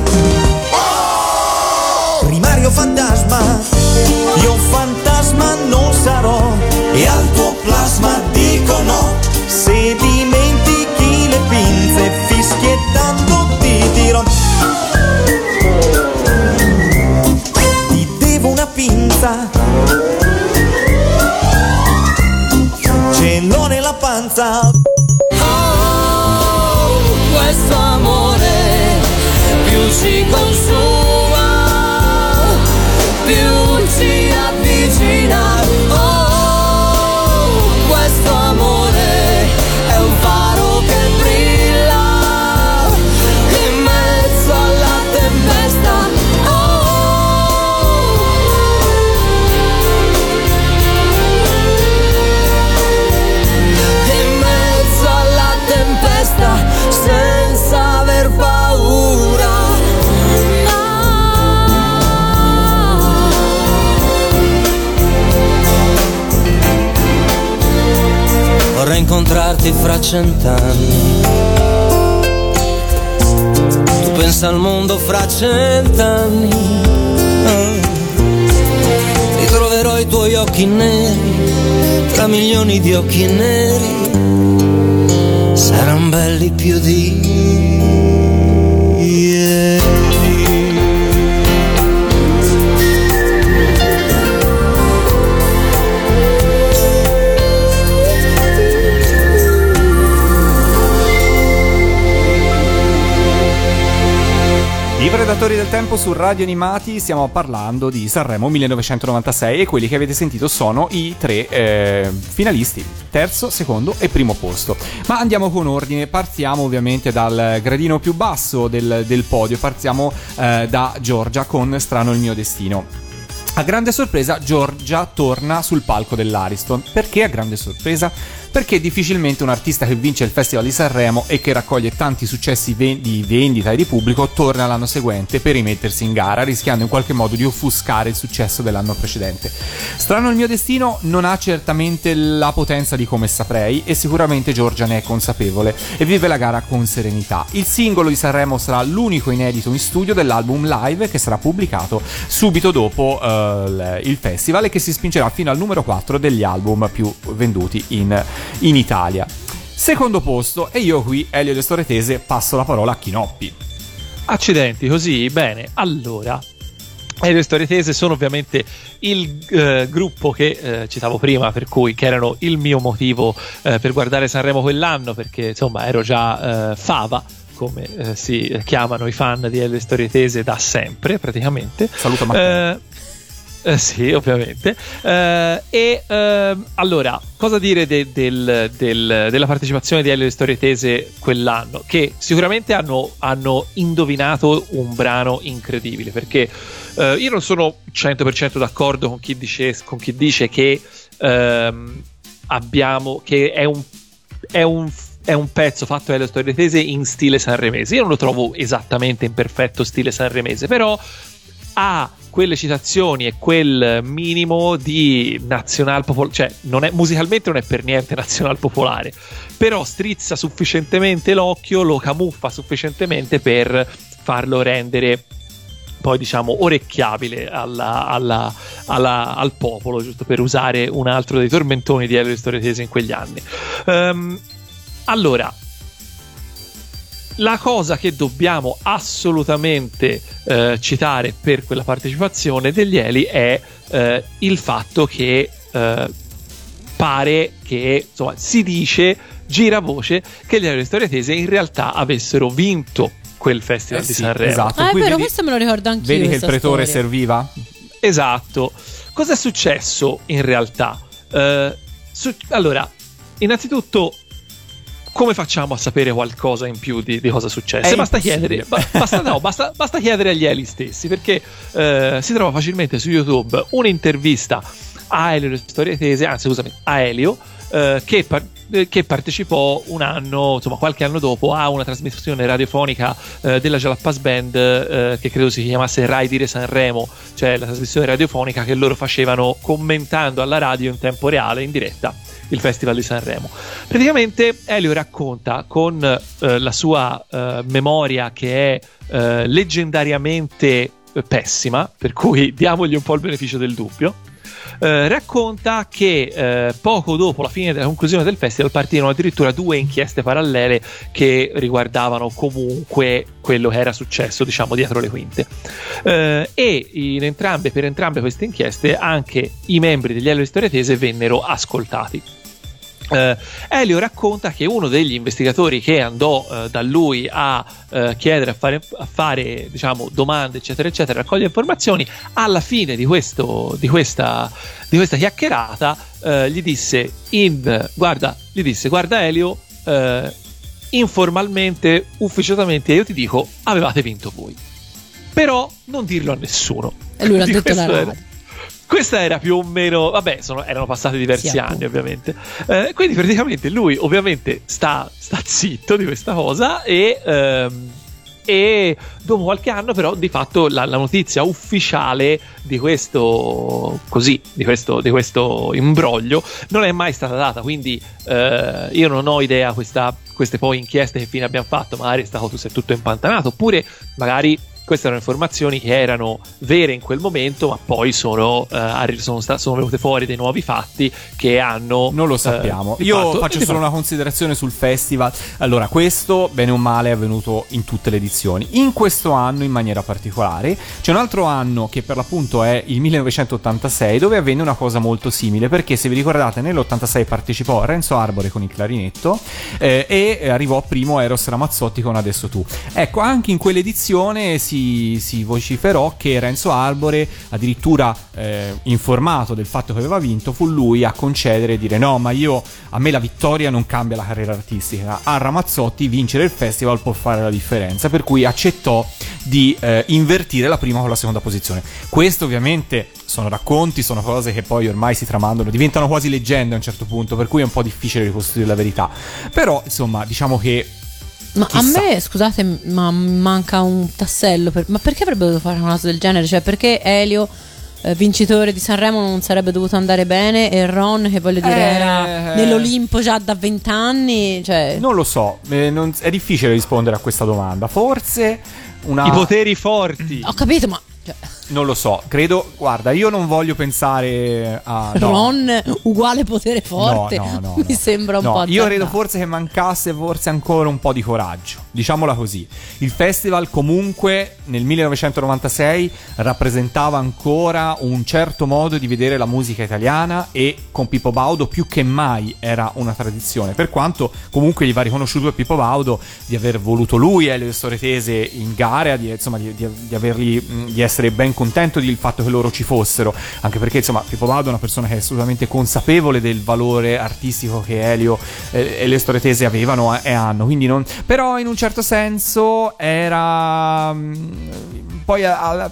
Primario fantasma, io fantasma non sarò e al tuo plasma dico no. Fischiettando ti dirò. Ti devo una pinza. Ce l'ho nella panza. Oh, questo amore più si consuma, incontrarti fra cent'anni. Tu pensa al mondo fra cent'anni. Ah. Ritroverò i tuoi occhi neri tra milioni di occhi neri. Saranno belli più di ieri. Predatori del Tempo su Radio Animati stiamo parlando di Sanremo 1996 e quelli che avete sentito sono i tre eh, finalisti, terzo, secondo e primo posto. Ma andiamo con ordine, partiamo ovviamente dal gradino più basso del, del podio, partiamo eh, da Giorgia con Strano il mio destino. A grande sorpresa Giorgia torna sul palco dell'Ariston. Perché a grande sorpresa? Perché difficilmente un artista che vince il Festival di Sanremo e che raccoglie tanti successi di vendita e di pubblico torna l'anno seguente per rimettersi in gara, rischiando in qualche modo di offuscare il successo dell'anno precedente. Strano il mio destino non ha certamente la potenza di come saprei e sicuramente Giorgia ne è consapevole e vive la gara con serenità. Il singolo di Sanremo sarà l'unico inedito in studio dell'album live che sarà pubblicato subito dopo il- il festival e che si spingerà fino al numero 4 degli album più venduti in, in Italia. Secondo posto, e io qui, Elio De Storetese, passo la parola a Chinoppi. Accidenti, così, bene. Allora, e le storie tese sono ovviamente il eh, gruppo che eh, citavo prima, per cui che erano il mio motivo eh, per guardare Sanremo quell'anno, perché insomma ero già eh, fava, come eh, si chiamano i fan di Le Storie Tese da sempre, praticamente. Saluto Matteo. Eh, sì, ovviamente. Eh, e ehm, allora, cosa dire de- del- del- della partecipazione di Elio e Storie Tese quell'anno? Che sicuramente hanno, hanno indovinato un brano incredibile. Perché eh, io non sono 100% d'accordo con chi dice, con chi dice che ehm, abbiamo. che è un. È un è un pezzo fatto dalle storie tese in stile sanremese. Io non lo trovo esattamente in perfetto stile sanremese, però ha quelle citazioni e quel minimo di nazional popolare, cioè non è, musicalmente non è per niente (laughs) nazional popolare, però strizza sufficientemente l'occhio, lo camuffa sufficientemente per farlo rendere poi diciamo orecchiabile alla- alla- alla- al popolo, giusto per usare un altro dei tormentoni di Elio Storie Tese in quegli anni. Ehm, allora, la cosa che dobbiamo assolutamente eh, citare per quella partecipazione degli Eli è eh, il fatto che eh, pare che insomma, si dice, gira voce, che gli Eli e Storie Tese in realtà avessero vinto quel festival Eh di sì, Sanremo. esatto. Ah, è Qui vero, vedi- questo me lo ricordo anch'io. Vedi che il pretore storia. serviva? Esatto. Cosa è successo in realtà? Eh, su- allora, innanzitutto, come facciamo a sapere qualcosa in più di, di cosa successe? È basta impossibile. chiedere, ba- basta, no, basta, basta chiedere agli Eli stessi, perché eh, si trova facilmente su YouTube un'intervista a Elio storie tese, anzi scusami, a Elio, eh, che, par- eh, che partecipò un anno, insomma qualche anno dopo, a una trasmissione radiofonica eh, della Jalapas Band eh, che credo si chiamasse Rai Dire Sanremo, cioè la trasmissione radiofonica che loro facevano commentando alla radio in tempo reale, in diretta, il Festival di Sanremo. Praticamente Elio racconta con eh, la sua eh, memoria che è eh, leggendariamente eh, pessima, per cui (laughs) diamogli un po' il beneficio del dubbio. eh, racconta che eh, poco dopo la fine della conclusione del festival partirono addirittura due inchieste parallele che riguardavano comunque quello che era successo, diciamo, dietro le quinte. Eh, e entrambe, per entrambe queste inchieste anche i membri degli Elio di Storia Tese vennero ascoltati. Eh, Elio racconta che uno degli investigatori che andò eh, da lui a eh, chiedere, a fare, a fare diciamo, domande, eccetera, eccetera, raccogliere informazioni, alla fine di, questo, di, questa, di questa chiacchierata eh, gli disse, in, guarda, gli disse, guarda Elio, eh, informalmente, ufficiosamente, io ti dico, avevate vinto voi. Però non dirlo a nessuno. E lui l'ha (laughs) detto alla questo era- radio. Questa era più o meno, vabbè, sono- erano passati diversi Sì, anni ovviamente. Eh, quindi praticamente lui ovviamente sta, sta zitto di questa cosa e, ehm, e dopo qualche anno però di fatto la, la notizia ufficiale di questo, così, di questo, di questo imbroglio non è mai stata data, quindi eh, io non ho idea questa- queste poi inchieste che fine abbiamo fatto, magari è stato tutto impantanato, oppure magari queste erano informazioni che erano vere in quel momento, ma poi sono, eh, sono, sta- sono venute fuori dei nuovi fatti che hanno. Non lo eh, sappiamo. di Io fatto- faccio solo fatto- una considerazione sul festival. Allora, questo, bene o male, è avvenuto in tutte le edizioni. In questo anno, in maniera particolare, c'è un altro anno che per l'appunto è il 1986, dove avvenne una cosa molto simile. Perché, se vi ricordate, nell'86 partecipò Renzo Arbore con il clarinetto eh, e arrivò primo Eros Ramazzotti con Adesso tu. Ecco, anche in quell'edizione si, si vociferò che Renzo Arbore, addirittura eh, informato del fatto che aveva vinto, fu lui a concedere e dire no, ma io a me la vittoria non cambia la carriera artistica. A Ramazzotti vincere il festival può fare la differenza, per cui accettò di eh, invertire la prima con la seconda posizione. Questo ovviamente sono racconti, sono cose che poi ormai si tramandano, diventano quasi leggende a un certo punto, per cui è un po' difficile ricostruire la verità. Però, insomma, diciamo che Ma Chissà. a me, scusate, ma manca un tassello. per- ma perché avrebbe dovuto fare una cosa del genere? Cioè, perché Elio, eh, vincitore di Sanremo, non sarebbe dovuto andare bene? E Ron, che voglio dire, Eh. era nell'Olimpo già da vent'anni. Cioè, non lo so, eh, non- è difficile rispondere a questa domanda. Forse una I poteri forti. ho capito, ma cioè, Non lo so, credo, guarda, io non voglio pensare a no. Ron uguale potere forte. No, no, no, (laughs) Mi no. sembra un No, po' Io credo forse che mancasse forse ancora un po' di coraggio, diciamola così. Il festival comunque nel 1996 rappresentava ancora un certo modo di vedere la musica italiana e con Pippo Baudo più che mai era una tradizione, per quanto comunque gli va riconosciuto a Pippo Baudo di aver voluto lui e le storie tese in gara, di, insomma di, di- di averli, di essere ben contento del fatto che loro ci fossero, anche perché insomma Pippo Baudo è una persona che è assolutamente consapevole del valore artistico che Elio eh, e le storie tese avevano e hanno, quindi non... però in un certo senso era... mh, poi a-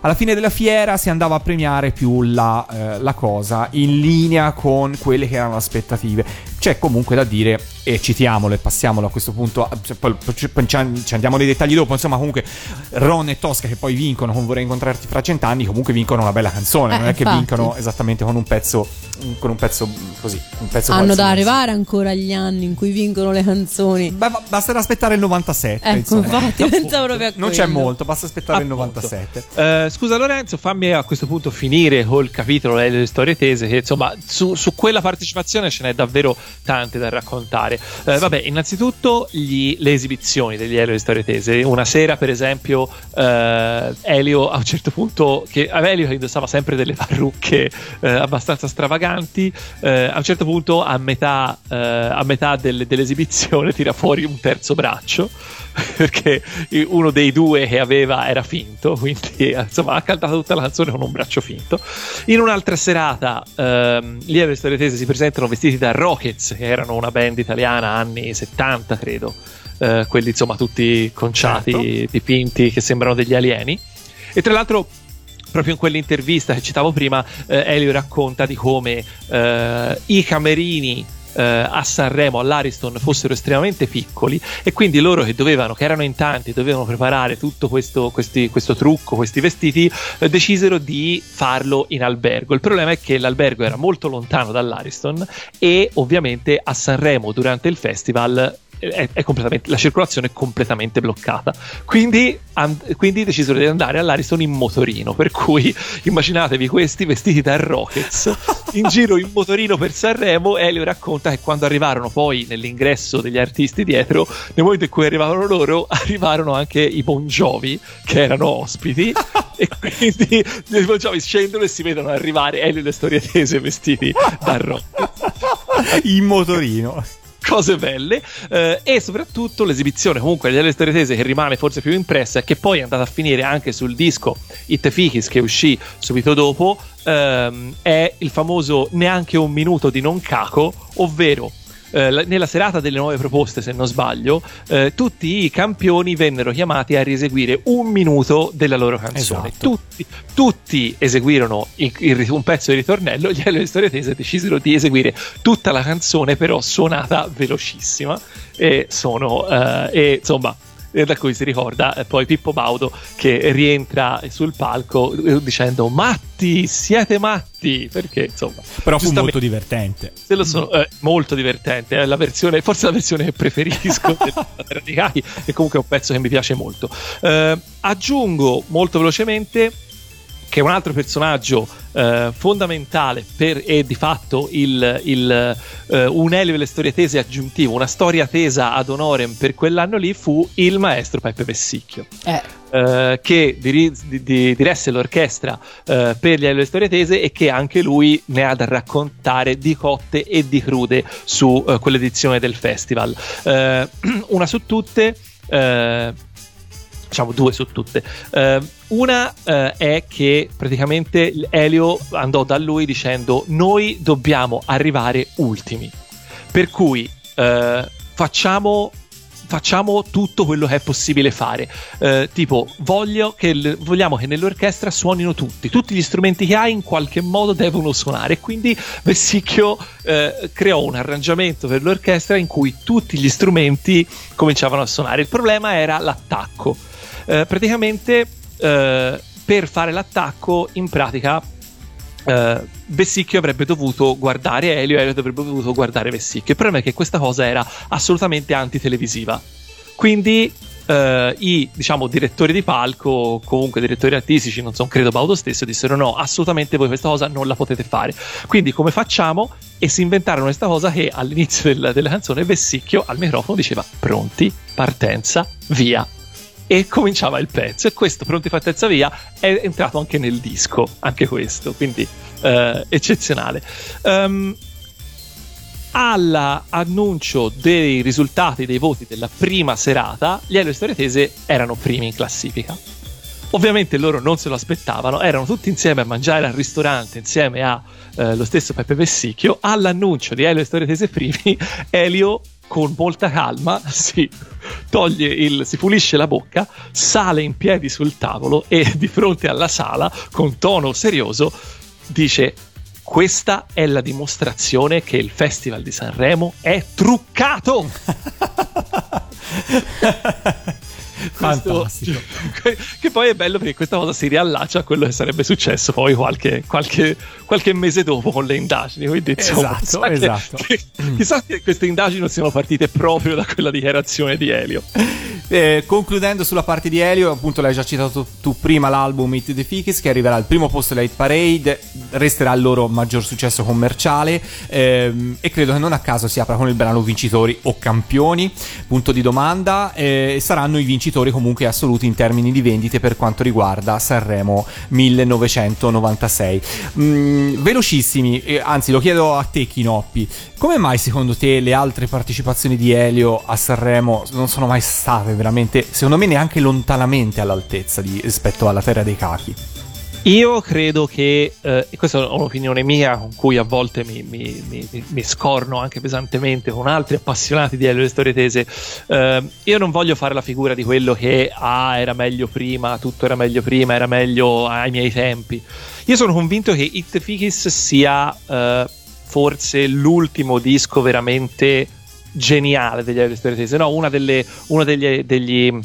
alla fine della fiera si andava a premiare più la, eh, la cosa in linea con quelle che erano le aspettative. C'è comunque da dire, e citiamolo e passiamolo a questo punto, a- poi ci andiamo nei dettagli dopo, insomma comunque Ron e Tosca che poi vincono con Vorrei incontrarti fra cent'anni, comunque vincono una bella canzone, Eh, non è che infatti. vincono esattamente con un pezzo, con un pezzo così, un pezzo Hanno da arrivare ancora agli anni in cui vincono le canzoni. Beh, ba- basterà aspettare il 97. Ecco, insomma. infatti, pensavo proprio a Non c'è quello. molto, basta aspettare il Appunto. 97. Eh, scusa Lorenzo, fammi a questo punto finire col capitolo delle storie tese, che insomma su, su quella partecipazione ce n'è davvero tante da raccontare. Eh, Vabbè, innanzitutto gli- le esibizioni degli Elio delle storie tese. Una sera, per esempio, eh, Elio a un certo punto, che Elio indossava sempre delle parrucche eh, abbastanza stravaganti, eh, a un certo punto a metà, eh, a metà del- dell'esibizione tira fuori un terzo braccio (laughs) perché uno dei due che aveva era finto, quindi insomma ha cantato tutta la canzone con un braccio finto. In un'altra serata, ehm, gli Elio Storie Tese si presentano vestiti da Rockets Rockets, che erano una band italiana anni 70, credo. Eh, quelli insomma tutti conciati, Certo. dipinti, che sembrano degli alieni. E tra l'altro proprio in quell'intervista che citavo prima, eh, Elio racconta di come eh, i camerini eh, a Sanremo all'Ariston fossero estremamente piccoli e quindi loro che dovevano, che erano in tanti, dovevano preparare tutto questo, questi- questo trucco, questi vestiti, eh, decisero di farlo in albergo. Il problema è che l'albergo era molto lontano dall'Ariston e ovviamente a Sanremo durante il festival è, è la circolazione è completamente bloccata. Quindi, an- quindi decisero di andare all'Ariston in motorino. Per cui immaginatevi questi vestiti da Rockets in giro in motorino per Sanremo. Elio racconta che quando arrivarono poi nell'ingresso degli artisti dietro, nel momento in cui arrivavano loro, (laughs) arrivarono anche i Bon Jovi che erano ospiti. e quindi i Bon Jovi scendono e si vedono arrivare Elio e le storie tese vestiti da Rockets In motorino. Cose belle eh, e soprattutto l'esibizione comunque delle storie tese che rimane forse più impressa e che poi è andata a finire anche sul disco It Fikis che uscì subito dopo ehm, è il famoso neanche un minuto di non caco ovvero eh, la- nella serata delle nuove proposte, se non sbaglio, eh, tutti i campioni vennero chiamati a rieseguire un minuto della loro canzone. Esatto. Tutti, tutti eseguirono il- il- un pezzo di ritornello, gli Elio le Storie Tese decisero di eseguire tutta la canzone, però suonata velocissima. E sono, eh, e insomma. E Da cui si ricorda eh, poi Pippo Baudo che rientra sul palco eh, dicendo matti, siete matti perché insomma Però fu molto divertente. se lo sono, eh, molto divertente. È la versione, forse la versione che preferisco (laughs) e comunque è un pezzo che mi piace molto. Eh, aggiungo molto velocemente che un altro personaggio eh, fondamentale per, e di fatto il, il, eh, un Elio e le storie tese aggiuntivo, una storia tesa ad honorem per quell'anno lì fu il maestro Peppe Vessicchio Eh, eh, che diri- di- di- diresse l'orchestra eh, per gli Elio e le storie tese e che anche lui ne ha da raccontare di cotte e di crude su eh, quell'edizione del festival. (clears throat) Una su tutte. Diciamo due su tutte. Eh, una eh, è che praticamente Elio andò da lui dicendo: Noi dobbiamo arrivare ultimi. Per cui eh, facciamo, facciamo tutto quello che è possibile fare. Eh, tipo, che vogliamo che nell'orchestra suonino tutti, tutti gli strumenti che hai in qualche modo devono suonare. Quindi Vessicchio eh, creò un arrangiamento per l'orchestra in cui tutti gli strumenti cominciavano a suonare. Il problema era l'attacco. Eh, praticamente eh, per fare l'attacco, in pratica eh, Vessicchio avrebbe dovuto guardare Elio, Elio avrebbe dovuto guardare Vessicchio. Il problema è che questa cosa era assolutamente antitelevisiva. Quindi eh, i diciamo, direttori di palco, comunque direttori artistici, non so, credo Baudo stesso, dissero no, assolutamente voi questa cosa non la potete fare. Quindi come facciamo? E si inventarono questa cosa che all'inizio del- della canzone Vessicchio al microfono diceva pronti, partenza, via. E cominciava il pezzo. E questo, pronti, partenza, via, è entrato anche nel disco, anche questo, quindi eh, eccezionale. Ehm, all'annuncio dei risultati dei voti della prima serata, gli Elio Storie Tese erano primi in classifica. Ovviamente loro non se lo aspettavano, erano tutti insieme a mangiare al ristorante insieme a eh, stesso Peppe Vessicchio. All'annuncio di Elio e Storie Tese primi, Elio con molta calma (laughs) si toglie il, si pulisce la bocca, sale in piedi sul tavolo e di fronte alla sala, con tono serioso, dice: Questa è la dimostrazione che il Festival di Sanremo è truccato. (laughs) Questo- Fantastico. (laughs) che poi è bello perché questa cosa si riallaccia a quello che sarebbe successo poi qualche, qualche, qualche mese dopo con le indagini. Quindi, insomma, Esatto, che- esatto. che- chissà che queste indagini non siano partite proprio da quella dichiarazione di Elio. Eh, concludendo sulla parte di Elio, appunto l'hai già citato tu prima l'album Hit the Fikis che arriverà al primo posto della Hit Parade, resterà il loro maggior successo commerciale ehm, e credo che non a caso si apra con il brano vincitori o campioni, punto di domanda, eh, saranno i vincitori comunque assoluti in termini di vendite per quanto riguarda Sanremo 1996. Mm, velocissimi, eh, anzi lo chiedo a te Chinoppi, come mai secondo te le altre partecipazioni di Elio a Sanremo non sono mai state veramente, secondo me neanche lontanamente all'altezza di- rispetto alla Terra dei Cachi? Io credo che, eh, e questa è un'opinione mia con cui a volte mi, mi- mi- mi- scorno anche pesantemente con altri appassionati di Elio e storie tese, eh, io non voglio fare la figura di quello che ah, era meglio prima, tutto era meglio prima, era meglio ai miei tempi. Io sono convinto che It Fikis sia eh, forse l'ultimo disco veramente geniale degli Elio e storie tese, no? Una delle, uno degli- degli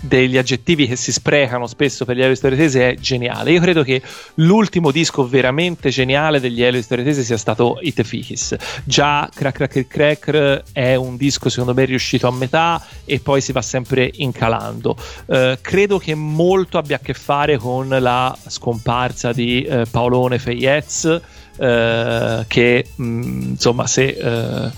degli aggettivi che si sprecano spesso per gli Elio Storie Tese è geniale. Io credo che l'ultimo disco veramente geniale degli Elio Storie Tese sia stato It Fikis. Già Crack Crack Crack è un disco secondo me riuscito a metà e poi si va sempre incalando. Eh, credo che molto abbia a che fare con la scomparsa di eh, Paolone Feyez eh, che mh, insomma se eh,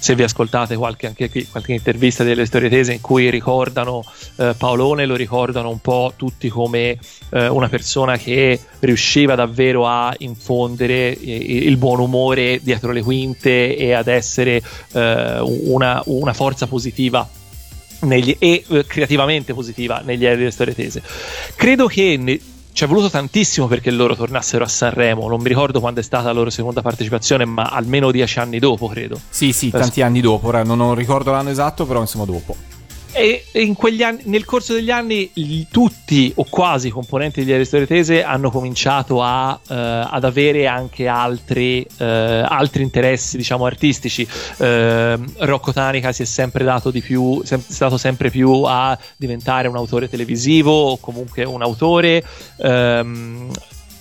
se vi ascoltate qualche, anche qui, qualche intervista delle storie tese in cui ricordano eh, Paolone, lo ricordano un po' tutti come eh, una persona che riusciva davvero a infondere eh, il buon umore dietro le quinte e ad essere eh, una, una forza positiva negli- e eh, creativamente positiva negli aerei delle storie tese. Credo che ne- ci è voluto tantissimo perché loro tornassero a Sanremo. Non mi ricordo quando è stata la loro seconda partecipazione, ma almeno dieci anni dopo, credo. Sì, sì, tanti anni dopo, ora non, non ricordo l'anno esatto, però insomma dopo. E in quegli anni, nel corso degli anni, tutti o quasi i componenti degli Aristori Tese hanno cominciato a, eh, ad avere anche altri, eh, altri interessi, diciamo, artistici. Eh, Rocco Tanica si è sempre dato di più, sem- stato sempre più a diventare un autore televisivo o comunque un autore. Ehm,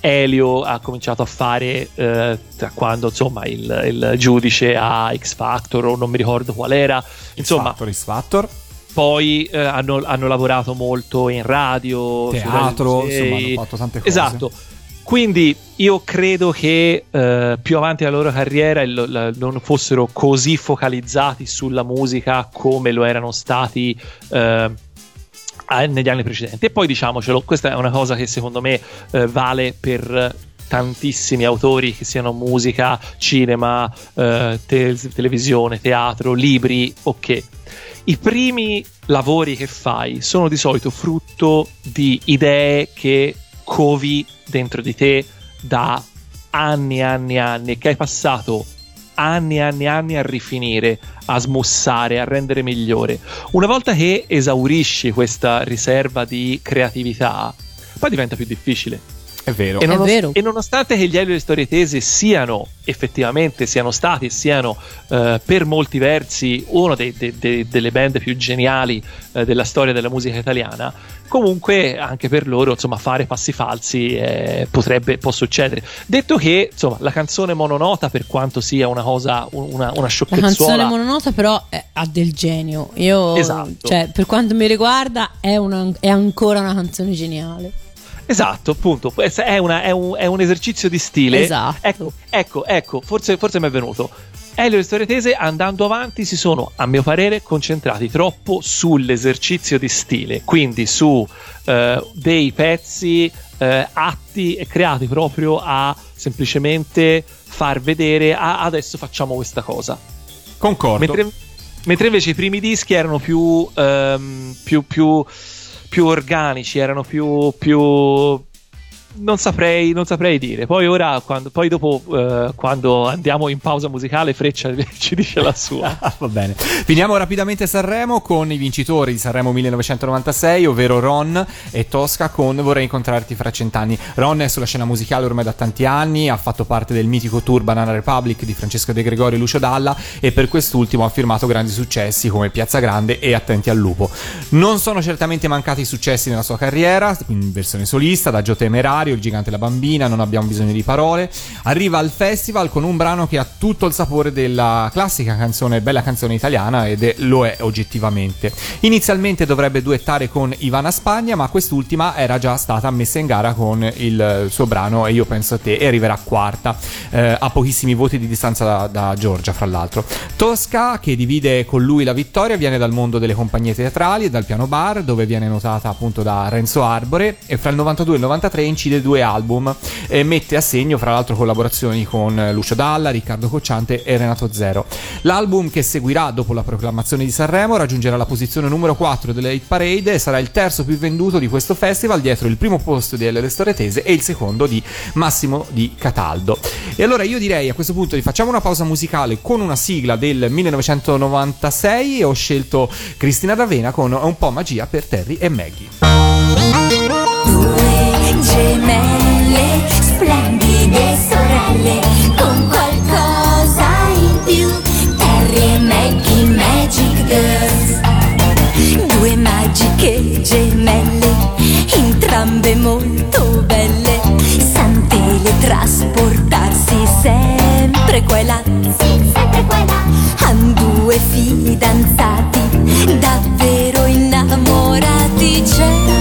Elio ha cominciato a fare eh, da quando insomma il, il giudice a X Factor o non mi ricordo qual era insomma Factor, X Factor. Poi eh, hanno, hanno lavorato molto in radio, Teatro, insomma, hanno fatto tante cose. Esatto. Quindi io credo che eh, più avanti nella loro carriera il- la- non fossero così focalizzati sulla musica come lo erano stati eh, negli anni precedenti. E poi diciamocelo, questa è una cosa che secondo me eh, vale per tantissimi autori che siano musica, cinema, eh, te- televisione, teatro, libri, ok. I primi lavori che fai sono di solito frutto di idee che covi dentro di te da anni e anni e anni e che hai passato anni e anni e anni a rifinire, a smussare, a rendere migliore. Una volta che esaurisci questa riserva di creatività, poi diventa più difficile. È vero. E, nonos- vero. e nonostante che gli Elio e le storie tese siano effettivamente, siano stati e siano eh, per molti versi una dei- dei- dei- delle band più geniali eh, della storia della musica italiana, comunque anche per loro insomma fare passi falsi eh, potrebbe, può succedere. Detto che insomma la canzone mononota per quanto sia una cosa, una, una La sciocchezzuola canzone mononota però è- ha del genio. Io, Esatto. cioè, per quanto mi riguarda, è, una- è ancora una canzone geniale. Esatto, appunto, è, una- è un, è un esercizio di stile. Esatto. Ecco, ecco, ecco, forse, forse mi è venuto. Elio e le storie tese, andando avanti, si sono, a mio parere, concentrati troppo sull'esercizio di stile, quindi su eh, dei pezzi eh, atti e creati proprio a semplicemente far vedere, "Ah, adesso facciamo questa cosa. Concordo. Mentre, mentre invece i primi dischi erano più, ehm, più, più, più organici, erano più, più non saprei, non saprei dire. Poi ora, quando, poi dopo, eh, quando andiamo in pausa musicale, Freccia (laughs) ci dice la sua. (laughs) Ah, Va bene. Finiamo rapidamente Sanremo con i vincitori di Sanremo 1996, ovvero Ron e Tosca con Vorrei incontrarti fra cent'anni. Ron è sulla scena musicale ormai da tanti anni, ha fatto parte del mitico tour Banana Republic di Francesco De Gregorio e Lucio Dalla e per quest'ultimo ha firmato grandi successi come Piazza Grande e Attenti al lupo. Non sono certamente mancati successi nella sua carriera, in versione solista, da Gio Temerario, Il gigante e la bambina, Non abbiamo bisogno di parole. Arriva al festival con un brano che ha tutto il sapore della classica canzone, bella canzone italiana ed è- lo è oggettivamente. Inizialmente dovrebbe duettare con Ivana Spagna, ma quest'ultima era già stata messa in gara con il suo brano E io penso a te e arriverà quarta, eh, a pochissimi voti di distanza da, da Giorgia, fra l'altro. Tosca, che divide con lui la vittoria, viene dal mondo delle compagnie teatrali e dal piano bar, dove viene notata appunto da Renzo Arbore e fra il 92 e il 93 incide incide due album e mette a segno fra l'altro collaborazioni con eh, Lucio Dalla, Riccardo Cocciante e Renato Zero. L'album che seguirà dopo la proclamazione di Sanremo raggiungerà la posizione numero 4 delle hit parade e sarà il terzo più venduto di questo festival dietro il primo posto di LL Storetese e il secondo di Massimo di Cataldo. E allora io direi a questo punto di facciamo una pausa musicale con una sigla del 1996 e ho scelto Cristina D'Avena con Un po' magia per Terry e Maggie. Gemelle, splendide sorelle, con qualcosa in più. Terry e Maggie, Magic Girls. Due magiche gemelle, entrambe molto belle. San teletrasportarsi sempre qua e là. sempre qua e là. Han due fidanzati, davvero innamorati. C'è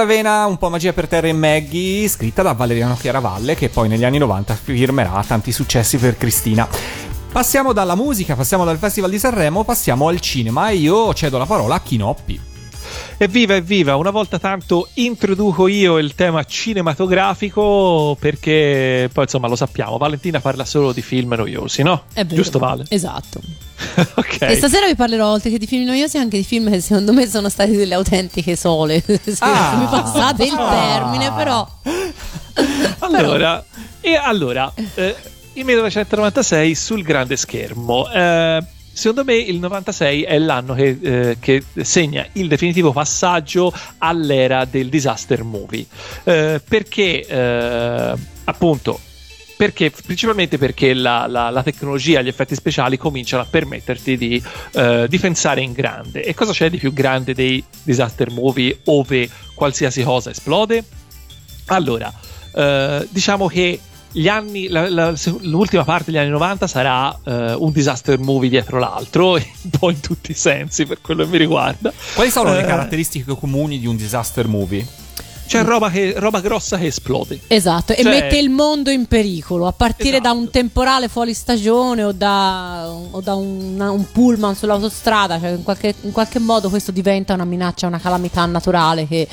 D'Avena, un po' magia per Terra e Maggie, scritta da Valeriano Chiaravalle, che poi negli anni 90 firmerà tanti successi per Cristina. Passiamo dalla musica, passiamo dal Festival di Sanremo, passiamo al cinema e io cedo la parola a Chinoppi. Evviva, evviva! Una volta tanto introduco io il tema cinematografico perché poi insomma lo sappiamo, Valentina parla solo di film noiosi, no? È vero. Giusto Vale? Esatto. (laughs) ok. E stasera vi parlerò oltre che di film noiosi anche di film che secondo me sono stati delle autentiche sole. (laughs) Ah. mi passate il termine, però. (laughs) Allora, e allora eh, il 1996 sul grande schermo. Eh, secondo me il 96 è l'anno che, eh, che segna il definitivo passaggio all'era del disaster movie. Eh, perché eh, appunto perché, principalmente perché la, la- la tecnologia, gli effetti speciali cominciano a permetterti di, eh, di pensare in grande. E cosa c'è di più grande dei disaster movie ove qualsiasi cosa esplode? Allora, eh, diciamo che gli anni, la- la- l'ultima parte degli anni 90 sarà eh, un disaster movie dietro l'altro, (laughs) un po' in tutti i sensi per quello che mi riguarda. Quali sono le Eh, caratteristiche comuni di un disaster movie? C'è roba, che- roba grossa che esplode. Esatto, e Cioè- mette il mondo in pericolo a partire da Esatto. un temporale fuori stagione o da, o da un, un pullman sull'autostrada. Cioè in, qualche, in qualche modo questo diventa una minaccia, una calamità naturale che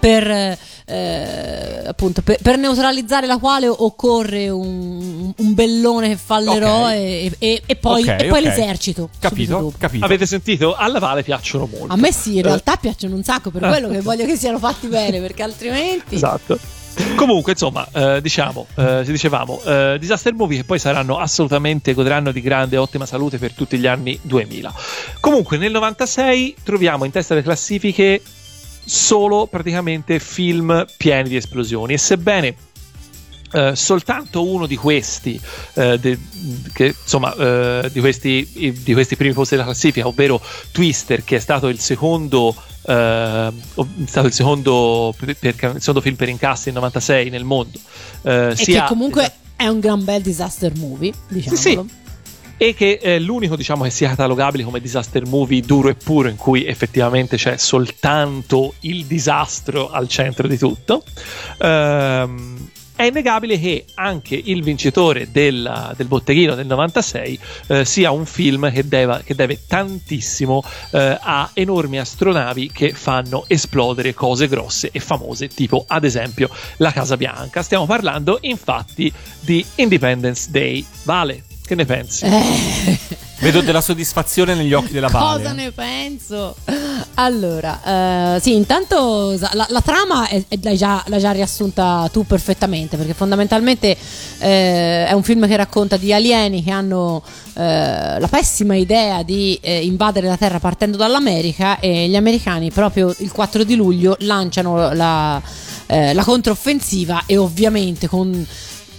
per, eh, appunto, per, per neutralizzare la quale occorre un, un bellone che fa l'eroe e, e- e poi, Ok, e poi ok. l'esercito. Capito? Capito. Avete sentito? Alla Vale piacciono molto. A me sì, in Eh, realtà piacciono un sacco, per quello che voglio che siano fatti bene, perché altrimenti... Esatto. Comunque, insomma, eh, diciamo, eh, dicevamo, eh, disaster movie che poi saranno assolutamente, godranno di grande e ottima salute per tutti gli anni 2000. Comunque, nel 96 troviamo in testa alle classifiche solo praticamente film pieni di esplosioni e sebbene eh, soltanto uno di questi, eh, de- che, insomma, eh, di, questi, di questi primi posti della classifica, ovvero Twister, che è stato il secondo, o- è stato il secondo, per- per- il secondo film per incassi nel 96 nel mondo. eh, E sia- che comunque è un gran bel disaster movie, diciamolo. sì. E che è l'unico diciamo che sia catalogabile come disaster movie duro e puro in cui effettivamente c'è soltanto il disastro al centro di tutto Ehm, è innegabile che anche il vincitore della- del botteghino del 96 eh, sia un film che, deva- che deve tantissimo eh, a enormi astronavi che fanno esplodere cose grosse e famose, tipo ad esempio la Casa Bianca. Stiamo parlando infatti di Independence Day. Vale, che ne pensi? Eh, Vedo della soddisfazione negli occhi della Vale. Cosa ne penso? Allora, eh, sì, intanto la, la trama è- è- l'hai, già, l'hai già riassunta tu perfettamente, perché fondamentalmente eh, è un film che racconta di alieni che hanno eh, la pessima idea di eh, invadere la Terra partendo dall'America e gli americani proprio il 4 di luglio lanciano la, eh, la controffensiva e ovviamente con...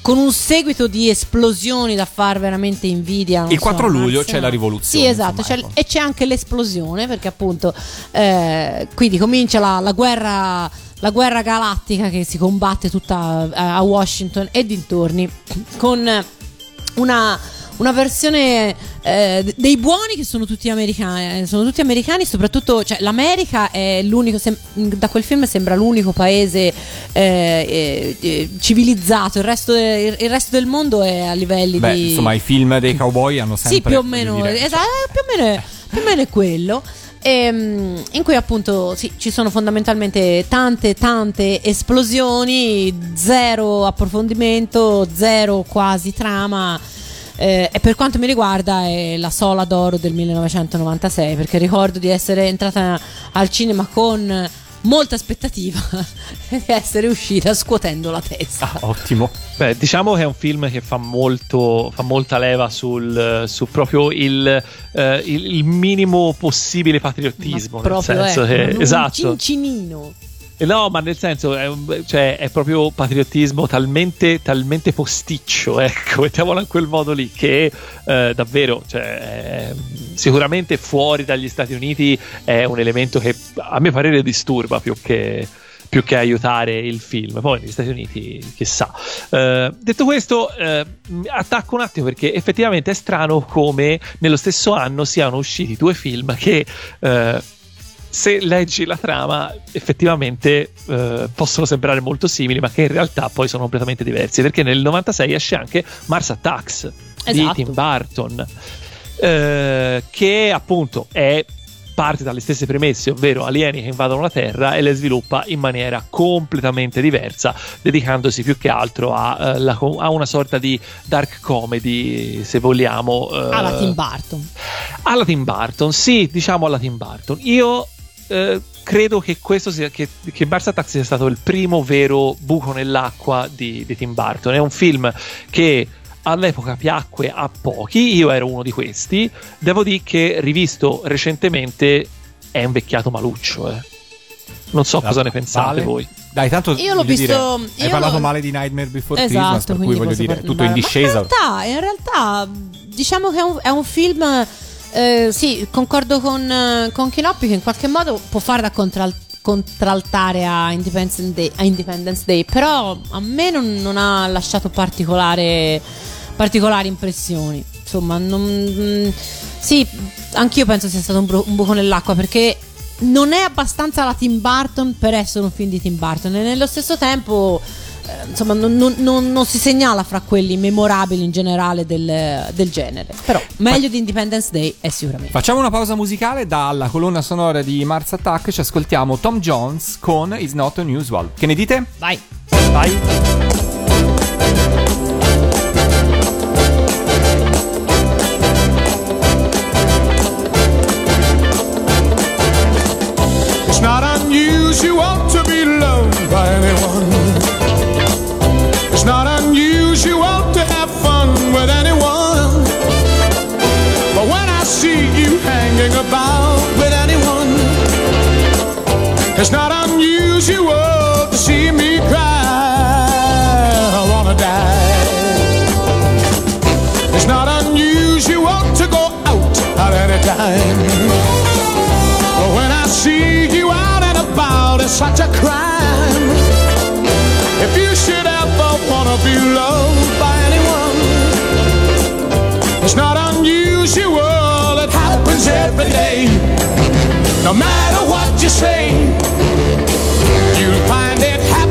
Con un seguito di esplosioni da far veramente invidia. Il so, 4 luglio anzi, c'è la rivoluzione, Sì, esatto, c'è- ecco. e c'è anche l'esplosione perché appunto eh, quindi comincia la, la guerra la guerra galattica che si combatte tutta a, a Washington e dintorni con una, una versione eh, dei buoni che sono tutti americani sono tutti americani soprattutto cioè, l'America è l'unico sem- da quel film sembra l'unico paese eh, eh, eh, civilizzato il resto, de- il resto del mondo è a livelli Beh, di insomma, i film dei cowboy hanno sempre. sì, più o meno, dire, esatto, eh, più, o meno è, più o meno è quello. Ehm, in cui appunto sì, ci sono fondamentalmente tante tante esplosioni, zero approfondimento, zero quasi trama. Eh, e per quanto mi riguarda è la sola d'oro del 1996 perché ricordo di essere entrata al cinema con molta aspettativa (laughs) e di essere uscita scuotendo la testa. Ah, ottimo. Beh, diciamo che è un film che fa, molto, fa molta leva sul, su proprio il, eh, il- il minimo possibile patriottismo. Ma nel senso ecco, che, un esatto. cincinino. Eh, No, ma nel senso è, cioè, è proprio patriottismo talmente, talmente posticcio, ecco, (laughs) mettiamolo in quel modo lì, che eh, davvero, cioè, è- sicuramente fuori dagli Stati Uniti è un elemento che a mio parere disturba più che, più che aiutare il film. Poi negli Stati Uniti, chissà. Eh, detto questo, eh, attacco un attimo perché effettivamente è strano come nello stesso anno siano usciti due film che... eh, se leggi la trama, effettivamente eh, possono sembrare molto simili, ma che in realtà poi sono completamente diversi. Perché nel 96 esce anche Mars Attacks di Esatto. Tim Burton, eh, che appunto è parte dalle stesse premesse, ovvero alieni che invadono la Terra e le sviluppa in maniera completamente diversa, dedicandosi più che altro a, eh, la- a una sorta di dark comedy, se vogliamo. eh, alla Tim Burton. alla Tim Burton, sì, diciamo alla Tim Burton. Io eh, credo che questo sia che, che Mars Attacks sia stato il primo vero buco nell'acqua di, di Tim Burton. È un film che all'epoca piacque a pochi, io ero uno di questi. Devo dire che rivisto recentemente è invecchiato maluccio. eh. Non so La- cosa ne pensate Vale? voi. Dai, tanto Io l'ho visto- dire, io hai parlato l'ho- male di Nightmare Before Esatto, Christmas, per cui voglio dire, par- tutto in discesa. Ma in realtà, in realtà, diciamo che è un, è un film. Eh, sì, concordo con, eh, con Chinoppi che in qualche modo può fare da contral- contraltare a Independence, Day, a Independence Day, però a me non, non ha lasciato particolari impressioni. Insomma, non, mm, sì, anch'io penso sia stato un, bru- un buco nell'acqua perché non è abbastanza la Tim Burton per essere un film di Tim Burton e nello stesso tempo insomma non, non- non- non si segnala fra quelli memorabili in generale del, del genere però meglio di Independence Day è sicuramente Facciamo una pausa musicale dalla colonna sonora di Mars Attack, ci ascoltiamo Tom Jones con It's Not Unusual. Che ne dite? vai Vai. It's not unusual to be loved by anyone. Such a crime. If you should ever wanna be loved by anyone, it's not unusual. It happens every day. No matter what you say, you'll find it happens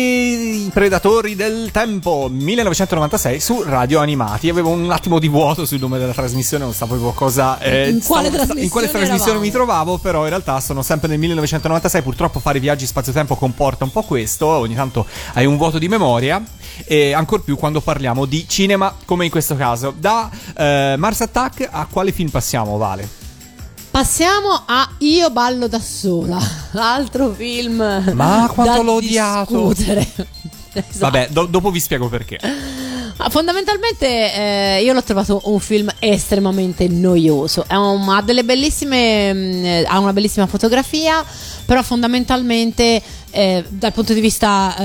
Predatori del Tempo 1996 su Radio Animati. Avevo un attimo di vuoto sul nome della trasmissione, non sapevo cosa. eh, In quale stavo- trasmissione in quale trasmissione eravamo? mi trovavo, però in realtà sono sempre nel 1996. Purtroppo fare viaggi spazio-tempo comporta un po' questo. Ogni tanto hai un vuoto di memoria. E ancor più quando parliamo di cinema, come in questo caso. Da eh, Mars Attack a quale film passiamo, Vale? passiamo a Io ballo da sola (laughs) altro film Ma quanto l'ho odiato. (laughs) Esatto. Vabbè, do- dopo vi spiego perché. Ah, Fondamentalmente eh, io l'ho trovato un film estremamente noioso. Un- ha delle bellissime. mh, eh, ha una bellissima fotografia, però fondamentalmente eh, dal punto di vista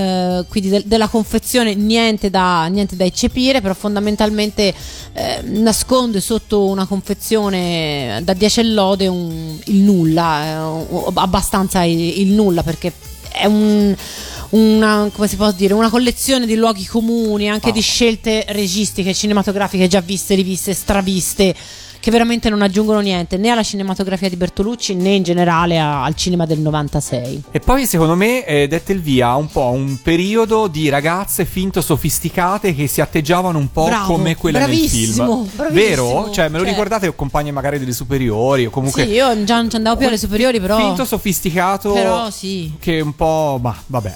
eh, quindi del- della confezione niente da, niente da eccepire, però fondamentalmente eh, nasconde sotto una confezione da 10 lode un- il nulla, eh, abbastanza il, il nulla perché è un una, come si può dire, una collezione di luoghi comuni, anche di scelte registiche, cinematografiche già viste, riviste, straviste, che veramente non aggiungono niente né alla cinematografia di Bertolucci né in generale a- al cinema del 96. E poi secondo me eh, dette il via un po' un periodo di ragazze finto sofisticate che si atteggiavano un po' Bravo, come quella bravissimo, film. bravissimo. Vero? Cioè, me lo Cioè- ricordate compagni magari delle superiori o comunque Sì, io già non ci andavo più alle superiori, però. finto sofisticato Però sì. che un po' ma vabbè.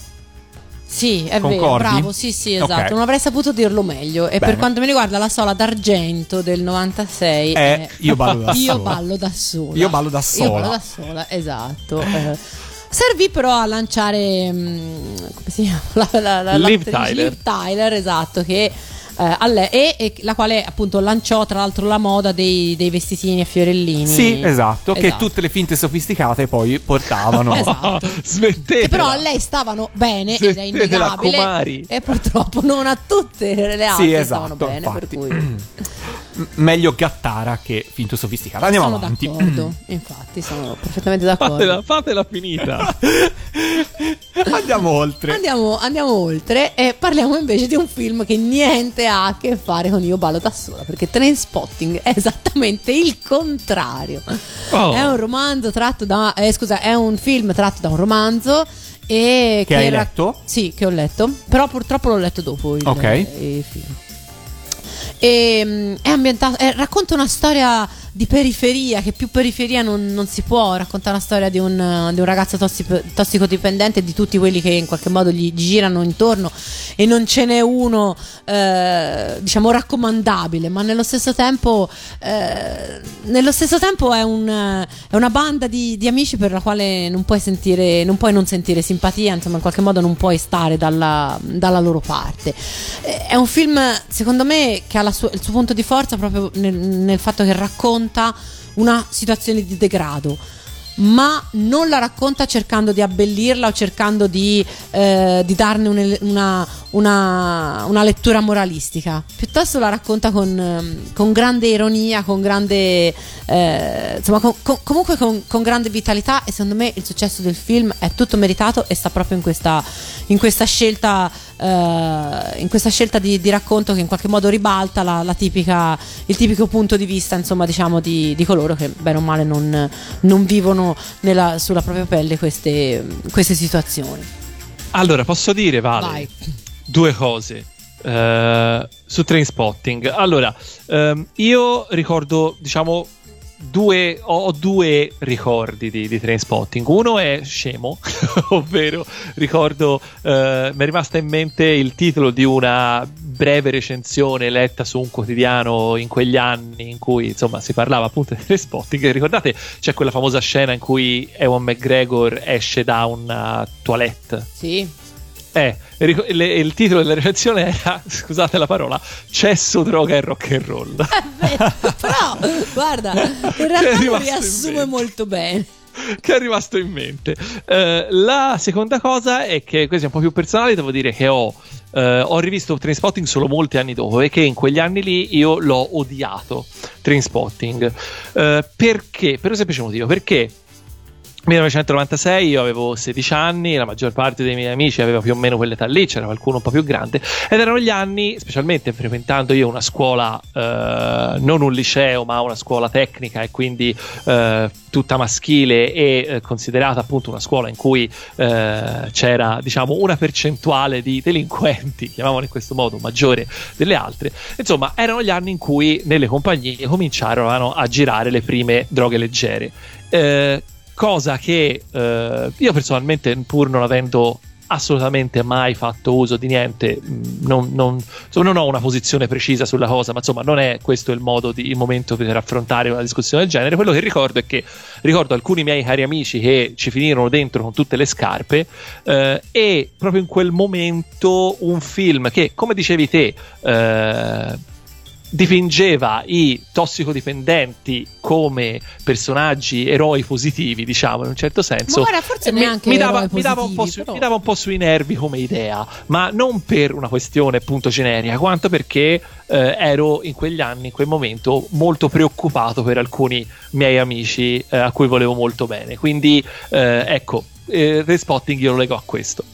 Sì, è vero, Concordi? bravo, sì, sì, esatto. Ok. Non avrei saputo dirlo meglio. E Bene. per quanto mi riguarda, la sola d'argento del 96 È Io ballo da (laughs) Io ballo da sola. Io ballo da Io sola. ballo da sola, esatto. Eh, servì però a lanciare. mm, come si chiama? (laughs) La, la, la, Liv Tyler. Liv Tyler, esatto. Che. Eh, a lei- e, e la quale appunto lanciò tra l'altro la moda dei, dei vestitini a fiorellini Sì, esatto, che Esatto. tutte le finte sofisticate poi portavano. (laughs) Esatto. (laughs) Smettetela. che però a lei stavano bene ed è innegabile e purtroppo non a tutte le altre Sì, stavano esatto, bene per infatti. cui m- (clears throat) meglio gattara che finto sofisticata. Andiamo sono avanti. d'accordo, infatti, sono perfettamente d'accordo. Fatela, fatela finita. (laughs) Andiamo oltre. Andiamo, andiamo oltre e parliamo invece di un film che niente ha a che fare con Io ballo da sola, perché Trainspotting è esattamente il contrario. Oh. È un romanzo tratto da eh, scusa, è un film tratto da un romanzo e Che hai ra- letto? Sì, che ho letto, però purtroppo l'ho letto dopo il, Ok. il film. E, mm, è ambientato, eh, racconta una storia di periferia, che più periferia non, non si può. Racconta una storia di un, di un ragazzo tossi- tossicodipendente e di tutti quelli che in qualche modo gli girano intorno e non ce n'è uno, eh, diciamo, raccomandabile, ma nello stesso tempo, eh, nello stesso tempo è, un, è una banda di, di amici per la quale non puoi sentire, non puoi non sentire simpatia, insomma, in qualche modo non puoi stare dalla, dalla loro parte. Eh, È un film, secondo me, che ha la sua- il suo punto di forza proprio nel, nel fatto che racconta una situazione di degrado. Ma non la racconta cercando di abbellirla o cercando di, eh, di darne un- una, una- una lettura moralistica. Piuttosto la racconta con, ehm, con grande ironia, con grande. eh, insomma, con- con- comunque con grande vitalità. E secondo me il successo del film è tutto meritato e sta proprio in questa, in questa scelta. Eh, in questa scelta di, di racconto che in qualche modo ribalta la, la tipica, il tipico punto di vista insomma diciamo di, di coloro che bene o male non, non vivono nella- sulla propria pelle queste, queste situazioni Allora, posso dire, Vale, Vai. due cose eh, su Trainspotting. Allora, ehm, io ricordo, diciamo, due, ho, due ricordi di, di Trainspotting. Uno è scemo, (laughs) ovvero ricordo, eh, mi è rimasta in mente il titolo di una breve recensione letta su un quotidiano in quegli anni in cui insomma si parlava appunto di Trainspotting. Ricordate c'è quella famosa scena in cui Ewan McGregor esce da una toilette sì eh, le- il titolo della recensione era, scusate la parola, cesso, droga e rock and roll. (laughs) però guarda in realtà lo riassume molto bene che è rimasto in mente. Eh, la seconda cosa è che, questo è un po' più personale, devo dire che ho, eh, ho rivisto Trainspotting solo molti anni dopo e che in quegli anni lì io l'ho odiato, Trainspotting. Eh, perché? Per un semplice motivo, perché 1996 io avevo 16 anni, la maggior parte dei miei amici aveva più o meno quell'età lì, c'era qualcuno un po' più grande ed erano gli anni, specialmente frequentando io una scuola, eh, non un liceo ma una scuola tecnica e quindi eh, tutta maschile e eh, considerata appunto una scuola in cui eh, c'era diciamo una percentuale di delinquenti, chiamiamolo in questo modo, maggiore delle altre. Insomma, erano gli anni in cui nelle compagnie cominciarono a girare le prime droghe leggere. Eh, cosa che eh, io personalmente, pur non avendo assolutamente mai fatto uso di niente, mh, non, non- insomma, non ho una posizione precisa sulla cosa, ma insomma non è questo il modo, di, il momento per affrontare una discussione del genere. Quello che ricordo è che ricordo alcuni miei cari amici che ci finirono dentro con tutte le scarpe eh, e proprio in quel momento un film che, come dicevi te, eh, dipingeva i tossicodipendenti come personaggi eroi positivi, diciamo in un certo senso. Ma guarda, forse E mi- mi, dava, eroi mi dava un po' positivi, su- mi dava un po' sui nervi come idea, ma non per una questione appunto generica, quanto perché eh, ero in quegli anni, in quel momento, molto preoccupato per alcuni miei amici eh, a cui volevo molto bene. Quindi eh, ecco, eh, Respotting io lo leggo a questo.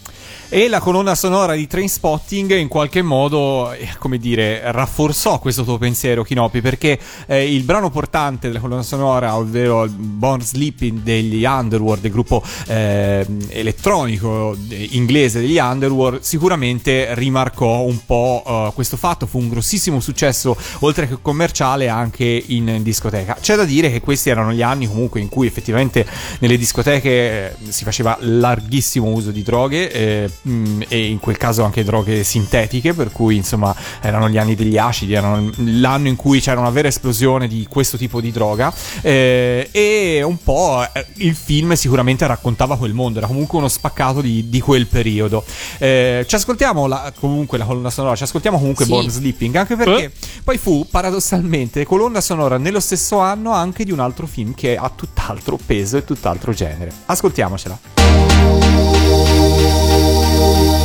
E la colonna sonora di Trainspotting in qualche modo, eh, come dire, rafforzò questo tuo pensiero, Kinopi, perché eh, il brano portante della colonna sonora, ovvero Born Sleeping degli Underworld, il gruppo eh, elettronico inglese degli Underworld, sicuramente rimarcò un po' eh, questo fatto. Fu un grossissimo successo, oltre che commerciale, anche in discoteca. C'è da dire che questi erano gli anni comunque in cui effettivamente nelle discoteche eh, si faceva larghissimo uso di droghe eh, mh, e in quel caso anche droghe sintetiche, per cui insomma erano gli anni degli acidi, erano l'anno in cui c'era una vera esplosione di questo tipo di droga eh, e un po' eh, il film sicuramente raccontava quel mondo, era comunque uno spaccato di, di quel periodo. Eh, ci ascoltiamo la- comunque la colonna sonora, ci ascoltiamo comunque Sì. Born Sleeping, anche perché poi fu paradossalmente colonna sonora nello stesso anno anche di un altro film che ha tutt'altro peso e tutt'altro genere. Ascoltiamocela. Música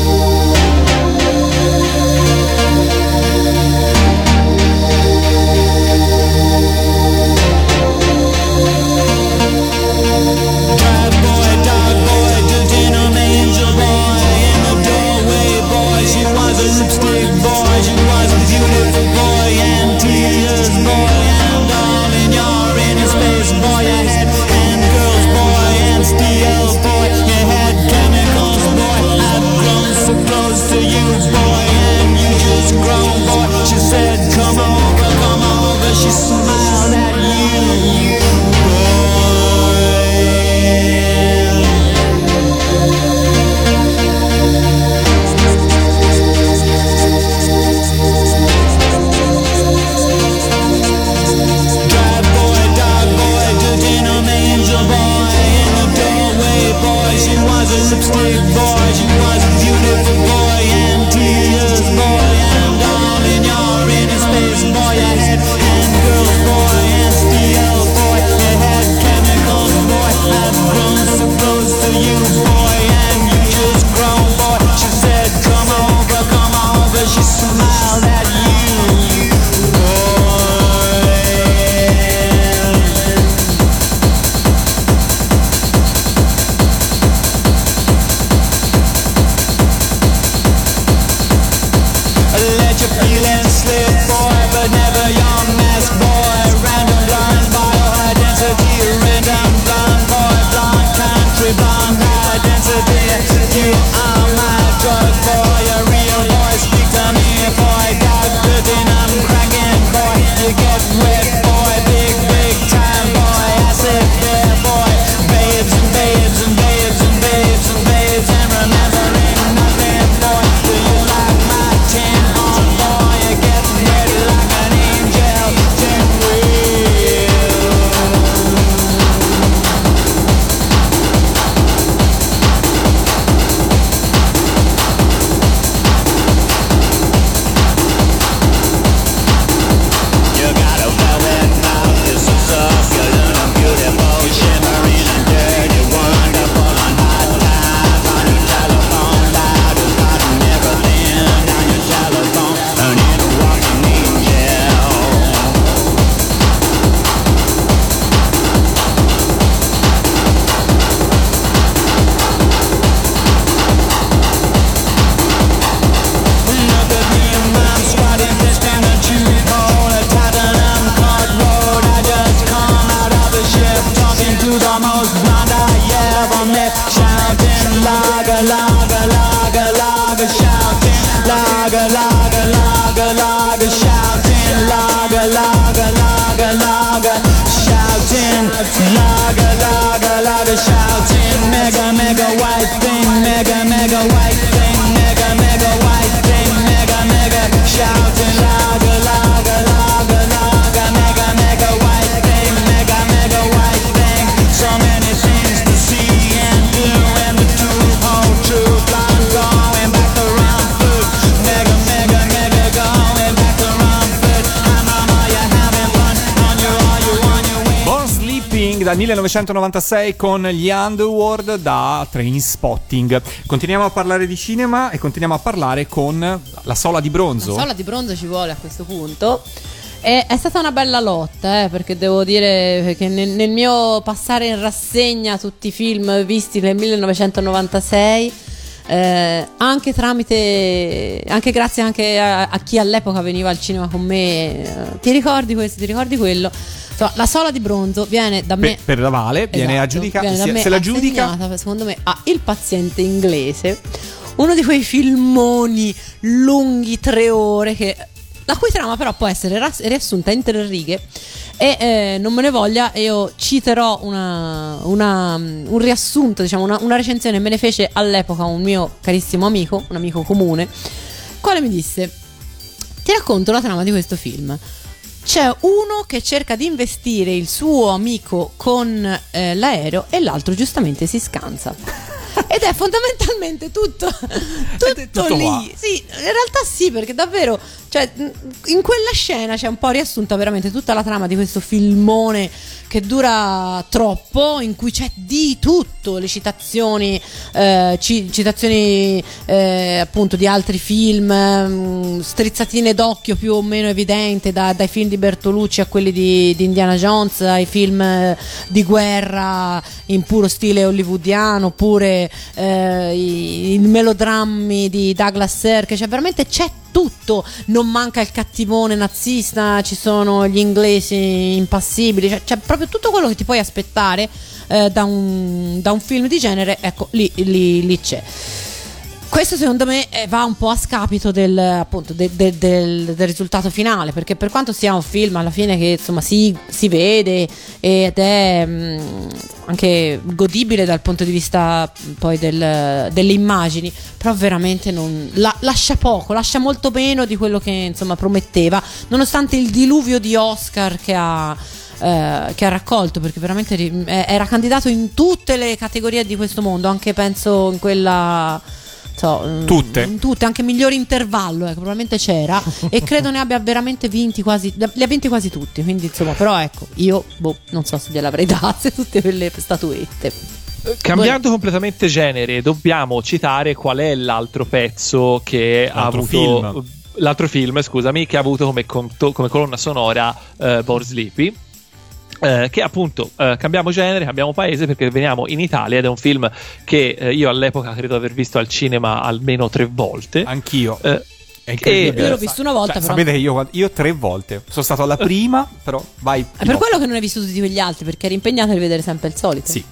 Slave 1996 con gli Underworld da Train Spotting. Continuiamo a parlare di cinema e continuiamo a parlare con la sola di bronzo. La sola di bronzo ci vuole a questo punto. E è stata una bella lotta, eh, perché devo dire che nel, nel mio passare in rassegna tutti i film visti nel 1996, eh, anche tramite, anche grazie anche a, a chi all'epoca veniva al cinema con me, eh, ti ricordi questo, ti ricordi quello? Insomma, la sola di bronzo viene da me Per, per la Vale viene Esatto, aggiudicata. viene se- se la giudica secondo me a Il paziente inglese uno di quei filmoni lunghi tre ore che la cui trama però può essere riassunta in tre righe e eh, non me ne voglia io citerò una- una- un riassunto diciamo una, una recensione me ne fece all'epoca un mio carissimo amico un amico comune quale mi disse ti racconto la trama di questo film c'è uno che cerca di investire il suo amico con eh, l'aereo e l'altro giustamente si scansa. (laughs) Ed è fondamentalmente tutto, tutto, tutto lì. qua. Sì, in realtà sì, perché davvero, cioè, in quella scena c'è un po' riassunta veramente tutta la trama di questo filmone che dura troppo, in cui c'è di tutto, le citazioni, eh, ci- citazioni eh, appunto di altri film, mh, strizzatine d'occhio più o meno evidente, da- dai film di Bertolucci a quelli di, di Indiana Jones, ai film eh, di guerra in puro stile hollywoodiano, oppure eh, i, i melodrammi di Douglas Sirk, cioè veramente c'è tutto, non manca il cattivone nazista, ci sono gli inglesi impassibili, cioè c'è proprio tutto quello che ti puoi aspettare eh, da, un, da un film di genere, ecco lì, lì- lì c'è. Questo secondo me eh, va un po' a scapito del, appunto, de- de- del, del risultato finale, perché per quanto sia un film alla fine che insomma si, si vede ed è mh, anche godibile dal punto di vista mh, poi del- delle immagini, però veramente non, la- lascia poco, lascia molto meno di quello che insomma prometteva, nonostante il diluvio di Oscar che ha eh, che ha raccolto perché veramente eh, era candidato in tutte le categorie di questo mondo, anche penso in quella so, mm, Tutte. tutte, anche miglior intervallo, ecco, probabilmente c'era e credo ne abbia veramente vinti quasi, li ha vinti quasi tutti, quindi insomma, però ecco, io boh, non so se gliel'avrei (laughs) date tutte quelle statuette. Cambiando completamente genere, dobbiamo citare qual è l'altro pezzo che ha L'altro avuto. film. L'altro film, scusami, che ha avuto come, conto- come colonna sonora eh, Born Sleepy. Eh, che appunto eh, cambiamo genere, cambiamo paese perché veniamo in Italia ed è un film che eh, io all'epoca credo aver visto al cinema almeno tre volte. Anch'io. Eh, È incredibile. Io l'ho visto una volta, Cioè, però. Sapete che io, io tre volte. Sono stato alla prima, però vai. È per quello che non hai visto tutti quegli altri, perché eri impegnato a rivedere sempre il solito. Sì.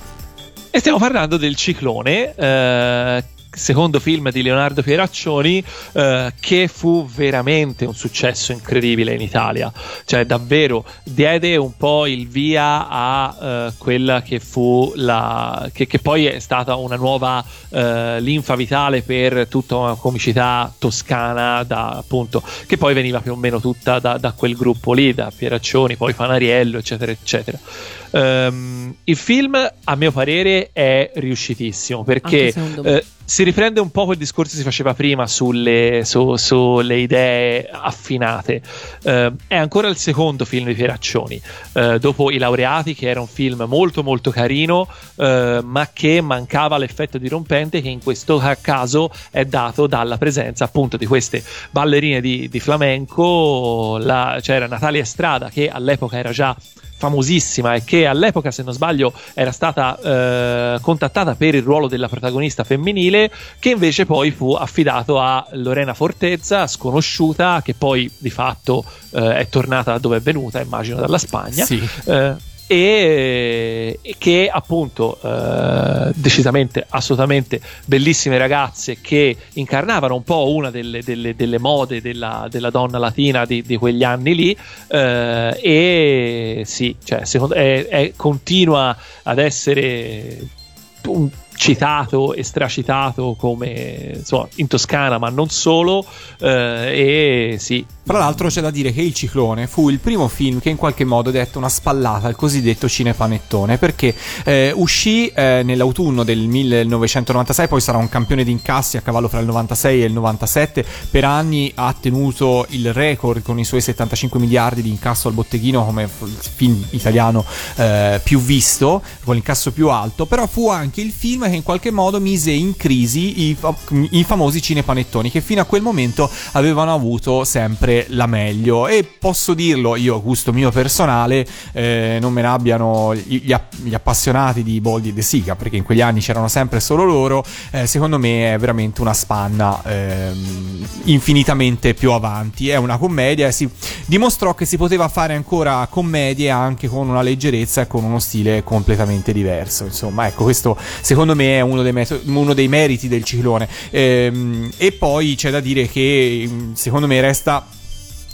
E stiamo parlando del Ciclone, eh, secondo film di Leonardo Pieraccioni, eh, che fu veramente un successo incredibile in Italia. Cioè, davvero diede un po' il via a eh, quella che fu la. Che, che poi è stata una nuova eh, linfa vitale per tutta una comicità toscana, da, appunto, che poi veniva più o meno tutta da, da quel gruppo lì, da Pieraccioni, poi Fanariello, eccetera, eccetera. Ehm, il film, a mio parere, è riuscitissimo perché eh, si riprende un po' quel discorso che si faceva prima sulle, su- sulle idee affinate. Eh, è ancora il secondo film di Pieraccioni, eh, dopo I Laureati, che era un film molto molto carino, eh, ma che mancava l'effetto dirompente che in questo ca- caso è dato dalla presenza appunto di queste ballerine di, di flamenco. La- c'era Natalia Estrada che all'epoca era già famosissima e che all'epoca, se non sbaglio, era stata eh, contattata per il ruolo della protagonista femminile, che invece poi fu affidato a Lorena Fortezza, sconosciuta, che poi di fatto eh, è tornata dove è venuta, immagino dalla Spagna. Sì. Eh, e, e che appunto eh, decisamente assolutamente bellissime ragazze che incarnavano un po' una delle, delle- delle mode della, della donna latina di, di quegli anni lì eh, e sì cioè, secondo, è- è- continua ad essere un- citato e stracitato come insomma, in Toscana ma non solo eh, e sì Tra l'altro c'è da dire che Il Ciclone fu il primo film che in qualche modo dette una spallata al cosiddetto cinepanettone perché eh, uscì eh, nell'autunno del 1996, poi sarà un campione di incassi a cavallo fra il 96 e il 97, per anni ha tenuto il record con i suoi 75 miliardi di incasso al botteghino come film italiano eh, più visto, con l'incasso più alto, però fu anche il film che in qualche modo mise in crisi i, i famosi cinepanettoni che fino a quel momento avevano avuto sempre la meglio. E posso dirlo io a gusto mio personale eh, non me ne abbiano gli, app- gli appassionati di Boldi e De Sica perché in quegli anni c'erano sempre solo loro eh, secondo me è veramente una spanna ehm, infinitamente più avanti. È una commedia e si dimostrò che si poteva fare ancora commedie anche con una leggerezza e con uno stile completamente diverso. Insomma ecco questo secondo me è uno dei, meto- uno dei meriti del ciclone. Ehm, e poi c'è da dire che mm, secondo me resta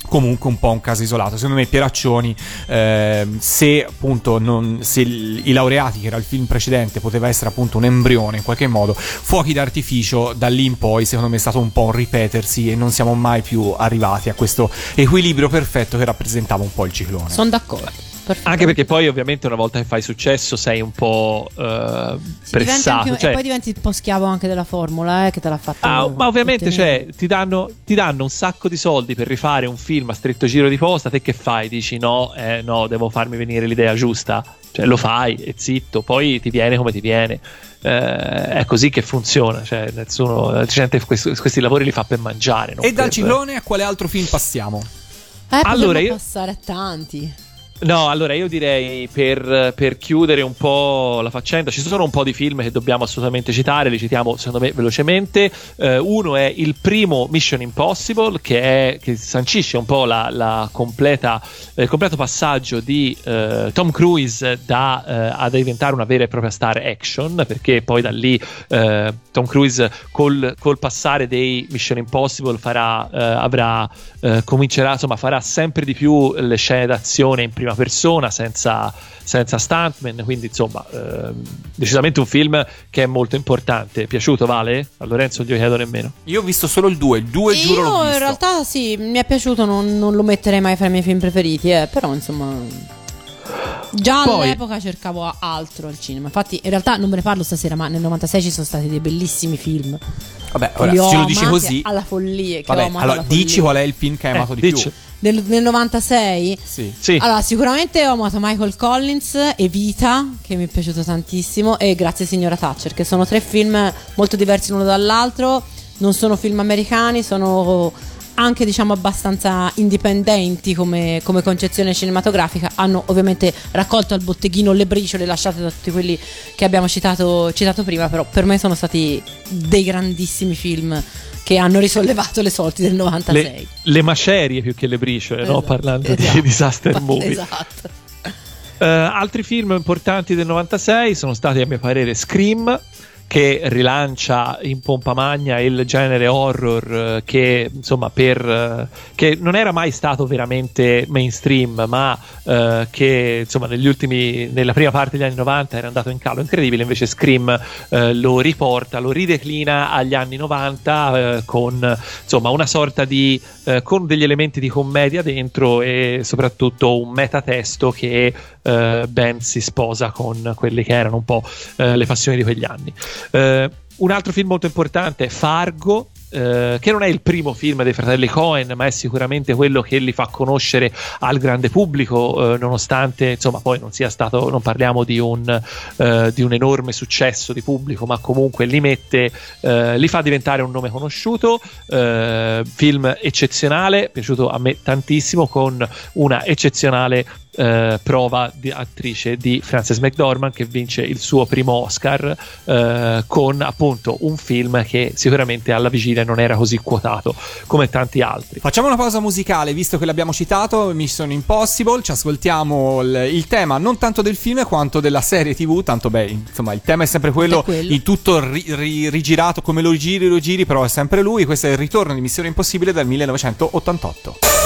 comunque un po' un caso isolato. Secondo me Pieraccioni, ehm, se appunto non, se i laureati, che era il film precedente, poteva essere appunto un embrione in qualche modo, fuochi d'artificio, da lì in poi secondo me è stato un po' un ripetersi e non siamo mai più arrivati a questo equilibrio perfetto che rappresentava un po' il ciclone. Sono d'accordo. Perfetto. Anche perché poi ovviamente una volta che fai successo sei un po' eh, pressato. anche- cioè- E poi diventi un po' schiavo anche della formula, eh, che te l'ha fatta. Ah, ma ovviamente cioè, ti, danno, ti danno un sacco di soldi per rifare un film a stretto giro di posta. Te che fai? Dici no, eh, no, devo farmi venire l'idea giusta. Cioè, lo fai e zitto, poi ti viene come ti viene. Eh, è così che funziona. Cioè, nessuno, gente questi, questi lavori li fa per mangiare. E dal per- ciclone a quale altro film passiamo? Eh, Allora, allora io- passare a tanti. No, allora io direi per, per chiudere un po' la faccenda, ci sono un po' di film che dobbiamo assolutamente citare, li citiamo secondo me velocemente. Eh, uno è il primo Mission Impossible, che, è, che sancisce un po' la, la completa, eh, il completo passaggio di eh, Tom Cruise da, eh, diventare una vera e propria star action, perché poi da lì eh, Tom Cruise col, col passare dei Mission Impossible farà, eh, avrà, comincerà, insomma, farà sempre di più le scene d'azione in prima persona senza, senza stuntman. Quindi, insomma, ehm, decisamente un film che è molto importante. È piaciuto, Vale? A Lorenzo non glielo chiedo nemmeno. Io ho visto solo il 2, il 2 giuro l'ho visto. in realtà sì, mi è piaciuto, non, non lo metterei mai fra i miei film preferiti, eh, però insomma... Già Poi- all'epoca cercavo altro al cinema. Infatti, in realtà non ve ne parlo stasera, ma nel 96 ci sono stati dei bellissimi film. Vabbè, ora se lo dici così. alla follia. Che ho Vabbè, amato allora alla dici follia. qual è il film che hai amato Eh, di dici. più. Nel, nel 96? Sì. Sì. Allora, sicuramente ho amato Michael Collins e Vita, che mi è piaciuto tantissimo, e Grazie signora Thatcher, che sono tre film molto diversi l'uno dall'altro, non sono film americani, sono anche diciamo abbastanza indipendenti come, come concezione cinematografica, hanno ovviamente raccolto al botteghino le briciole lasciate da tutti quelli che abbiamo citato, citato prima, però per me sono stati dei grandissimi film che hanno risollevato le sorti del 96. le, le macerie più che le briciole, no? Esatto, parlando esatto. di disaster (laughs) movie. Esatto. Eh, altri film importanti del 96 sono stati, a mio parere, Scream. Che rilancia in pompa magna il genere horror eh, che insomma per eh, che non era mai stato veramente mainstream, ma eh, che insomma negli ultimi nella prima parte degli anni 90 era andato in calo incredibile. Invece Scream eh, lo riporta, lo rideclina agli anni 90 eh, con insomma una sorta di eh, con degli elementi di commedia dentro e soprattutto un metatesto che ben si sposa con quelle che erano un po' le passioni di quegli anni. Eh, un altro film molto importante è Fargo. eh, che non è il primo film dei fratelli Cohen, ma è sicuramente quello che li fa conoscere al grande pubblico, eh, nonostante insomma poi non sia stato, non parliamo di un, eh, di un enorme successo di pubblico, ma comunque li mette, eh, li fa diventare un nome conosciuto. eh, film eccezionale, piaciuto a me tantissimo, con una eccezionale eh, prova di attrice di Frances McDormand che vince il suo primo Oscar eh, con appunto un film che sicuramente alla vigilia non era così quotato come tanti altri. Facciamo una pausa musicale, visto che l'abbiamo citato, Mission Impossible, ci ascoltiamo il, il tema non tanto del film quanto della serie TV, tanto beh, insomma, il tema è sempre quello, È quello. il tutto ri- ri- rigirato, come lo giri, lo giri, però è sempre lui, questo è il ritorno di Missione Impossibile del 1988.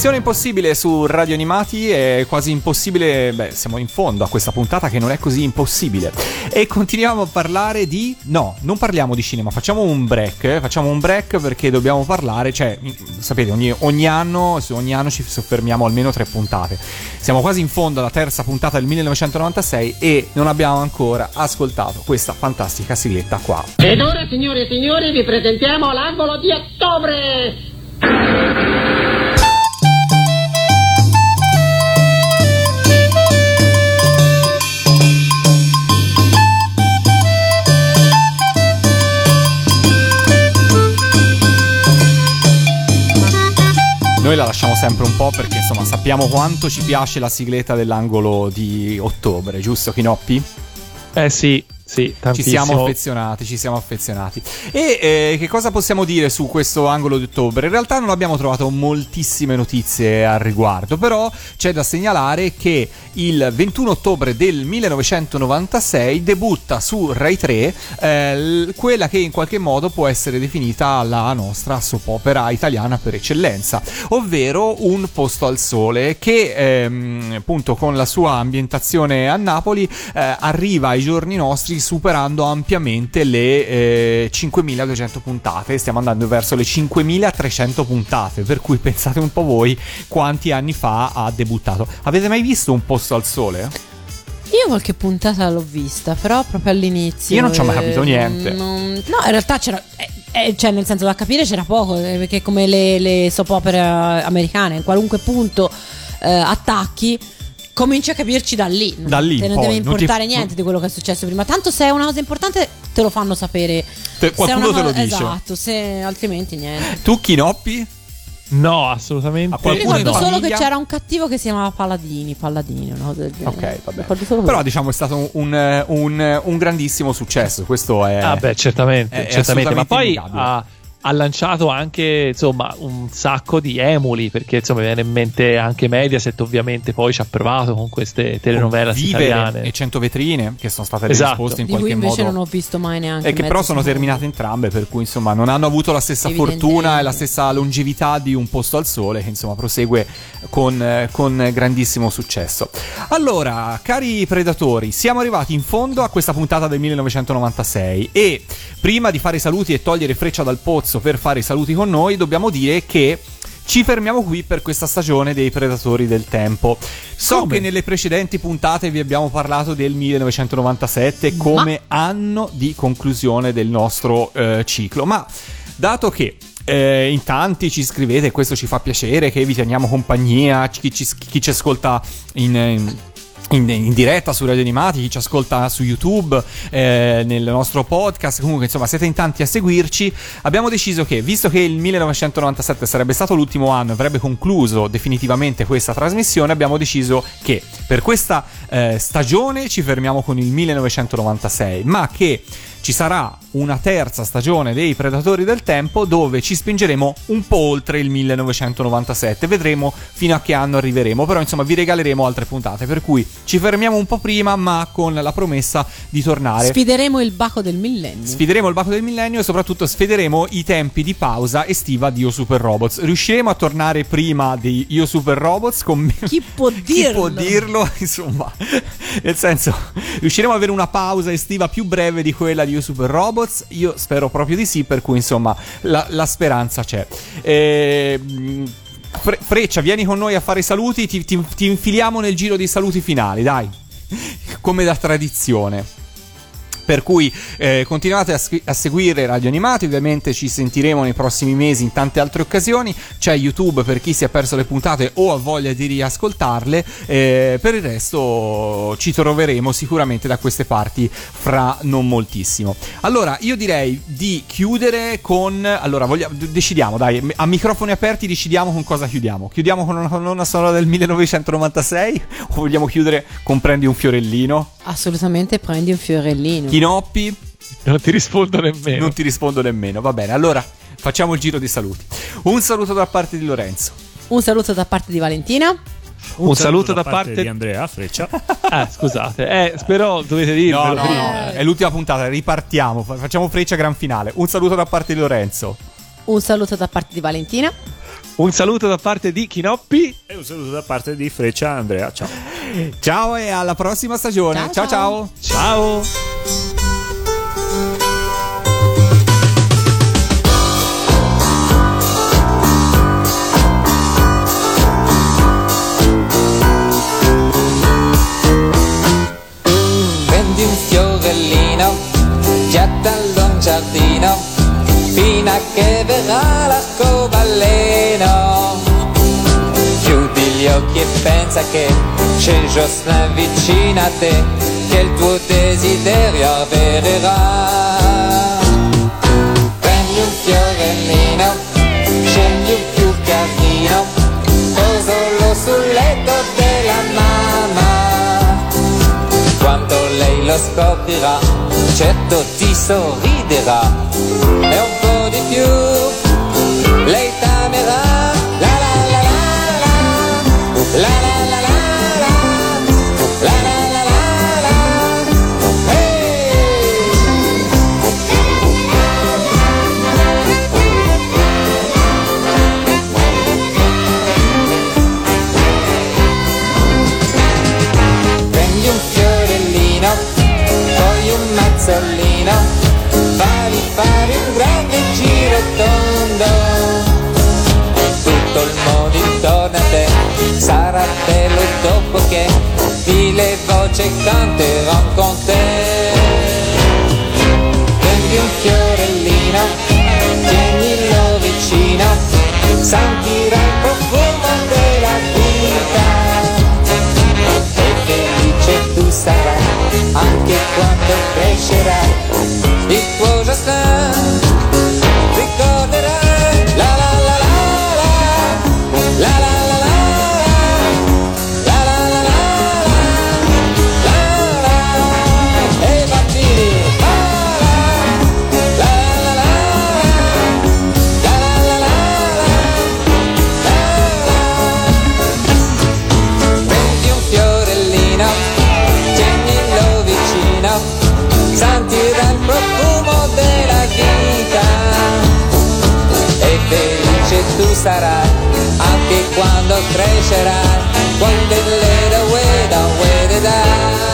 Missione Impossibile su Radio Animati è quasi impossibile, beh, siamo in fondo a questa puntata che non è così impossibile. E continuiamo a parlare di no, non parliamo di cinema, facciamo un break, eh, facciamo un break perché dobbiamo parlare, cioè, sapete, ogni, ogni anno, ogni anno ci soffermiamo almeno tre puntate. Siamo quasi in fondo alla terza puntata del 1996 e non abbiamo ancora ascoltato questa fantastica sigletta qua. Ed ora, signore e signori, vi presentiamo l'angolo di ottobre! Noi la lasciamo sempre un po' perché insomma sappiamo quanto ci piace la sigletta dell'angolo di ottobre, giusto Kinoppi? Eh sì, sì, Ci siamo affezionati, ci siamo affezionati. E eh, che cosa possiamo dire su questo angolo di ottobre? In realtà non abbiamo trovato moltissime notizie al riguardo, però c'è da segnalare che il 21 ottobre del 1996 debutta su Rai 3 eh, quella che in qualche modo può essere definita la nostra soap opera italiana per eccellenza, ovvero Un posto al sole che ehm, appunto con la sua ambientazione a Napoli eh, arriva ai giorni nostri superando ampiamente le eh, 5200 puntate, stiamo andando verso le 5300 puntate, per cui pensate un po' voi quanti anni fa ha debuttato. Avete mai visto Un posto al sole? Io qualche puntata l'ho vista, però proprio all'inizio. Io non ci ho mai eh, capito niente. non- No, in realtà c'era. eh, eh, cioè, nel senso da capire c'era poco, eh, perché come le, le soap opere americane, in qualunque punto eh, attacchi. Cominci a capirci da lì. Non Da lì, te ne poi, deve non ti- importare niente di quello che è successo prima. Tanto se è una cosa importante te lo fanno sapere. Te- qualcuno una te lo cosa- dice. Esatto, se altrimenti niente. Tu, Chinoppi? No, assolutamente. Mi ricordo in solo che c'era un cattivo che si chiamava Palladini, Palladini, una cosa del genere. Ok, vabbè. Però quello. diciamo è stato un, un- un grandissimo successo. Questo è. Ah, beh, certamente, è- è certamente. Ma poi. Ha, lanciato anche insomma un sacco di emuli perché insomma mi viene in mente anche Mediaset ovviamente poi ci ha provato con queste telenovelas Vivere italiane e 100 vetrine che sono state Esatto. risposte in di cui qualche invece modo. non ho visto mai neanche. E che però sono terminate entrambe, per cui insomma non hanno avuto la stessa fortuna e la stessa longevità di Un posto al sole, che insomma prosegue con, con grandissimo successo. Allora, cari predatori, siamo arrivati in fondo a questa puntata del 1996 e prima di fare i saluti e togliere Freccia dal pozzo per fare i saluti con noi, dobbiamo dire che ci fermiamo qui per questa stagione dei Predatori del Tempo. So Come? che nelle precedenti puntate vi abbiamo parlato del 1997 come anno di conclusione del nostro eh, ciclo, ma dato che eh, in tanti ci scrivete questo ci fa piacere che vi teniamo compagnia, chi ci, chi ci ascolta in- in in, in diretta su Radio Animati, chi ci ascolta su YouTube, eh, nel nostro podcast, comunque insomma siete in tanti a seguirci, abbiamo deciso che visto che il 1997 sarebbe stato l'ultimo anno e avrebbe concluso definitivamente questa trasmissione, abbiamo deciso che per questa eh, stagione ci fermiamo con il 1996, ma che ci sarà una terza stagione dei Predatori del Tempo dove ci spingeremo un po' oltre il 1997. Vedremo fino a che anno arriveremo, però insomma vi regaleremo altre puntate, per cui ci fermiamo un po' prima, ma con la promessa di tornare. Sfideremo il baco del millennio. Sfideremo il Baco del Millennio e soprattutto sfideremo i tempi di pausa estiva di Io Super Robots. Riusciremo a tornare prima di Io Super Robots con Chi può (laughs) chi dirlo? può dirlo? (laughs) Insomma, nel senso, riusciremo ad avere una pausa estiva più breve di quella di Io Super Robots? Io spero proprio di sì, per cui insomma la, la speranza c'è. Ehm, Fre- Freccia, vieni con noi a fare i saluti, ti, ti- ti infiliamo nel giro dei saluti finali, dai, come da tradizione. Per cui eh, continuate a, squi- a seguire Radio Animati, ovviamente ci sentiremo nei prossimi mesi in tante altre occasioni. C'è YouTube per chi si è perso le puntate o ha voglia di riascoltarle. eh, per il resto ci troveremo sicuramente da queste parti fra non moltissimo. Allora, io direi di chiudere con. Allora, voglia- decidiamo, dai, a microfoni aperti decidiamo con cosa chiudiamo. Chiudiamo con una colonna sonora del 1996 o vogliamo chiudere con Prendi un fiorellino? Assolutamente prendi un fiorellino. Chinoppi? non ti rispondo nemmeno Non ti rispondo nemmeno. Va bene, allora facciamo il giro di saluti. Un saluto da parte di Lorenzo. Un saluto da parte di Valentina. un, saluto da parte, di Andrea Freccia. (laughs) Ah, scusate eh, spero dovete dirmelo No, no, prima è l'ultima puntata, ripartiamo. fa- Facciamo freccia gran finale. Un saluto da parte di Lorenzo. Un saluto da parte di Valentina. un saluto da parte di Chinoppi E un saluto da parte di Freccia Andrea. Ciao. Ciao e alla prossima stagione. Ciao, ciao. ciao. ciao fiorellino, piattalo in giardino, fino a che verrà l'arcobaleno. Chiudi gli occhi e pensa che c'è Giosna vicino a te, che il tuo desiderio avvererà. Prendi un fiorellino, lo scoprirà, certo ti sorriderà e un po' di più lei t'amerà. La la la, la la la la la, che mille voci canterò con te. Prendi un fiorellino, tienilo vicino, sentirai il profumo della vita. E felice tu sarai, anche quando crescerai, il tuo giardino. One little little way, don't wait it out.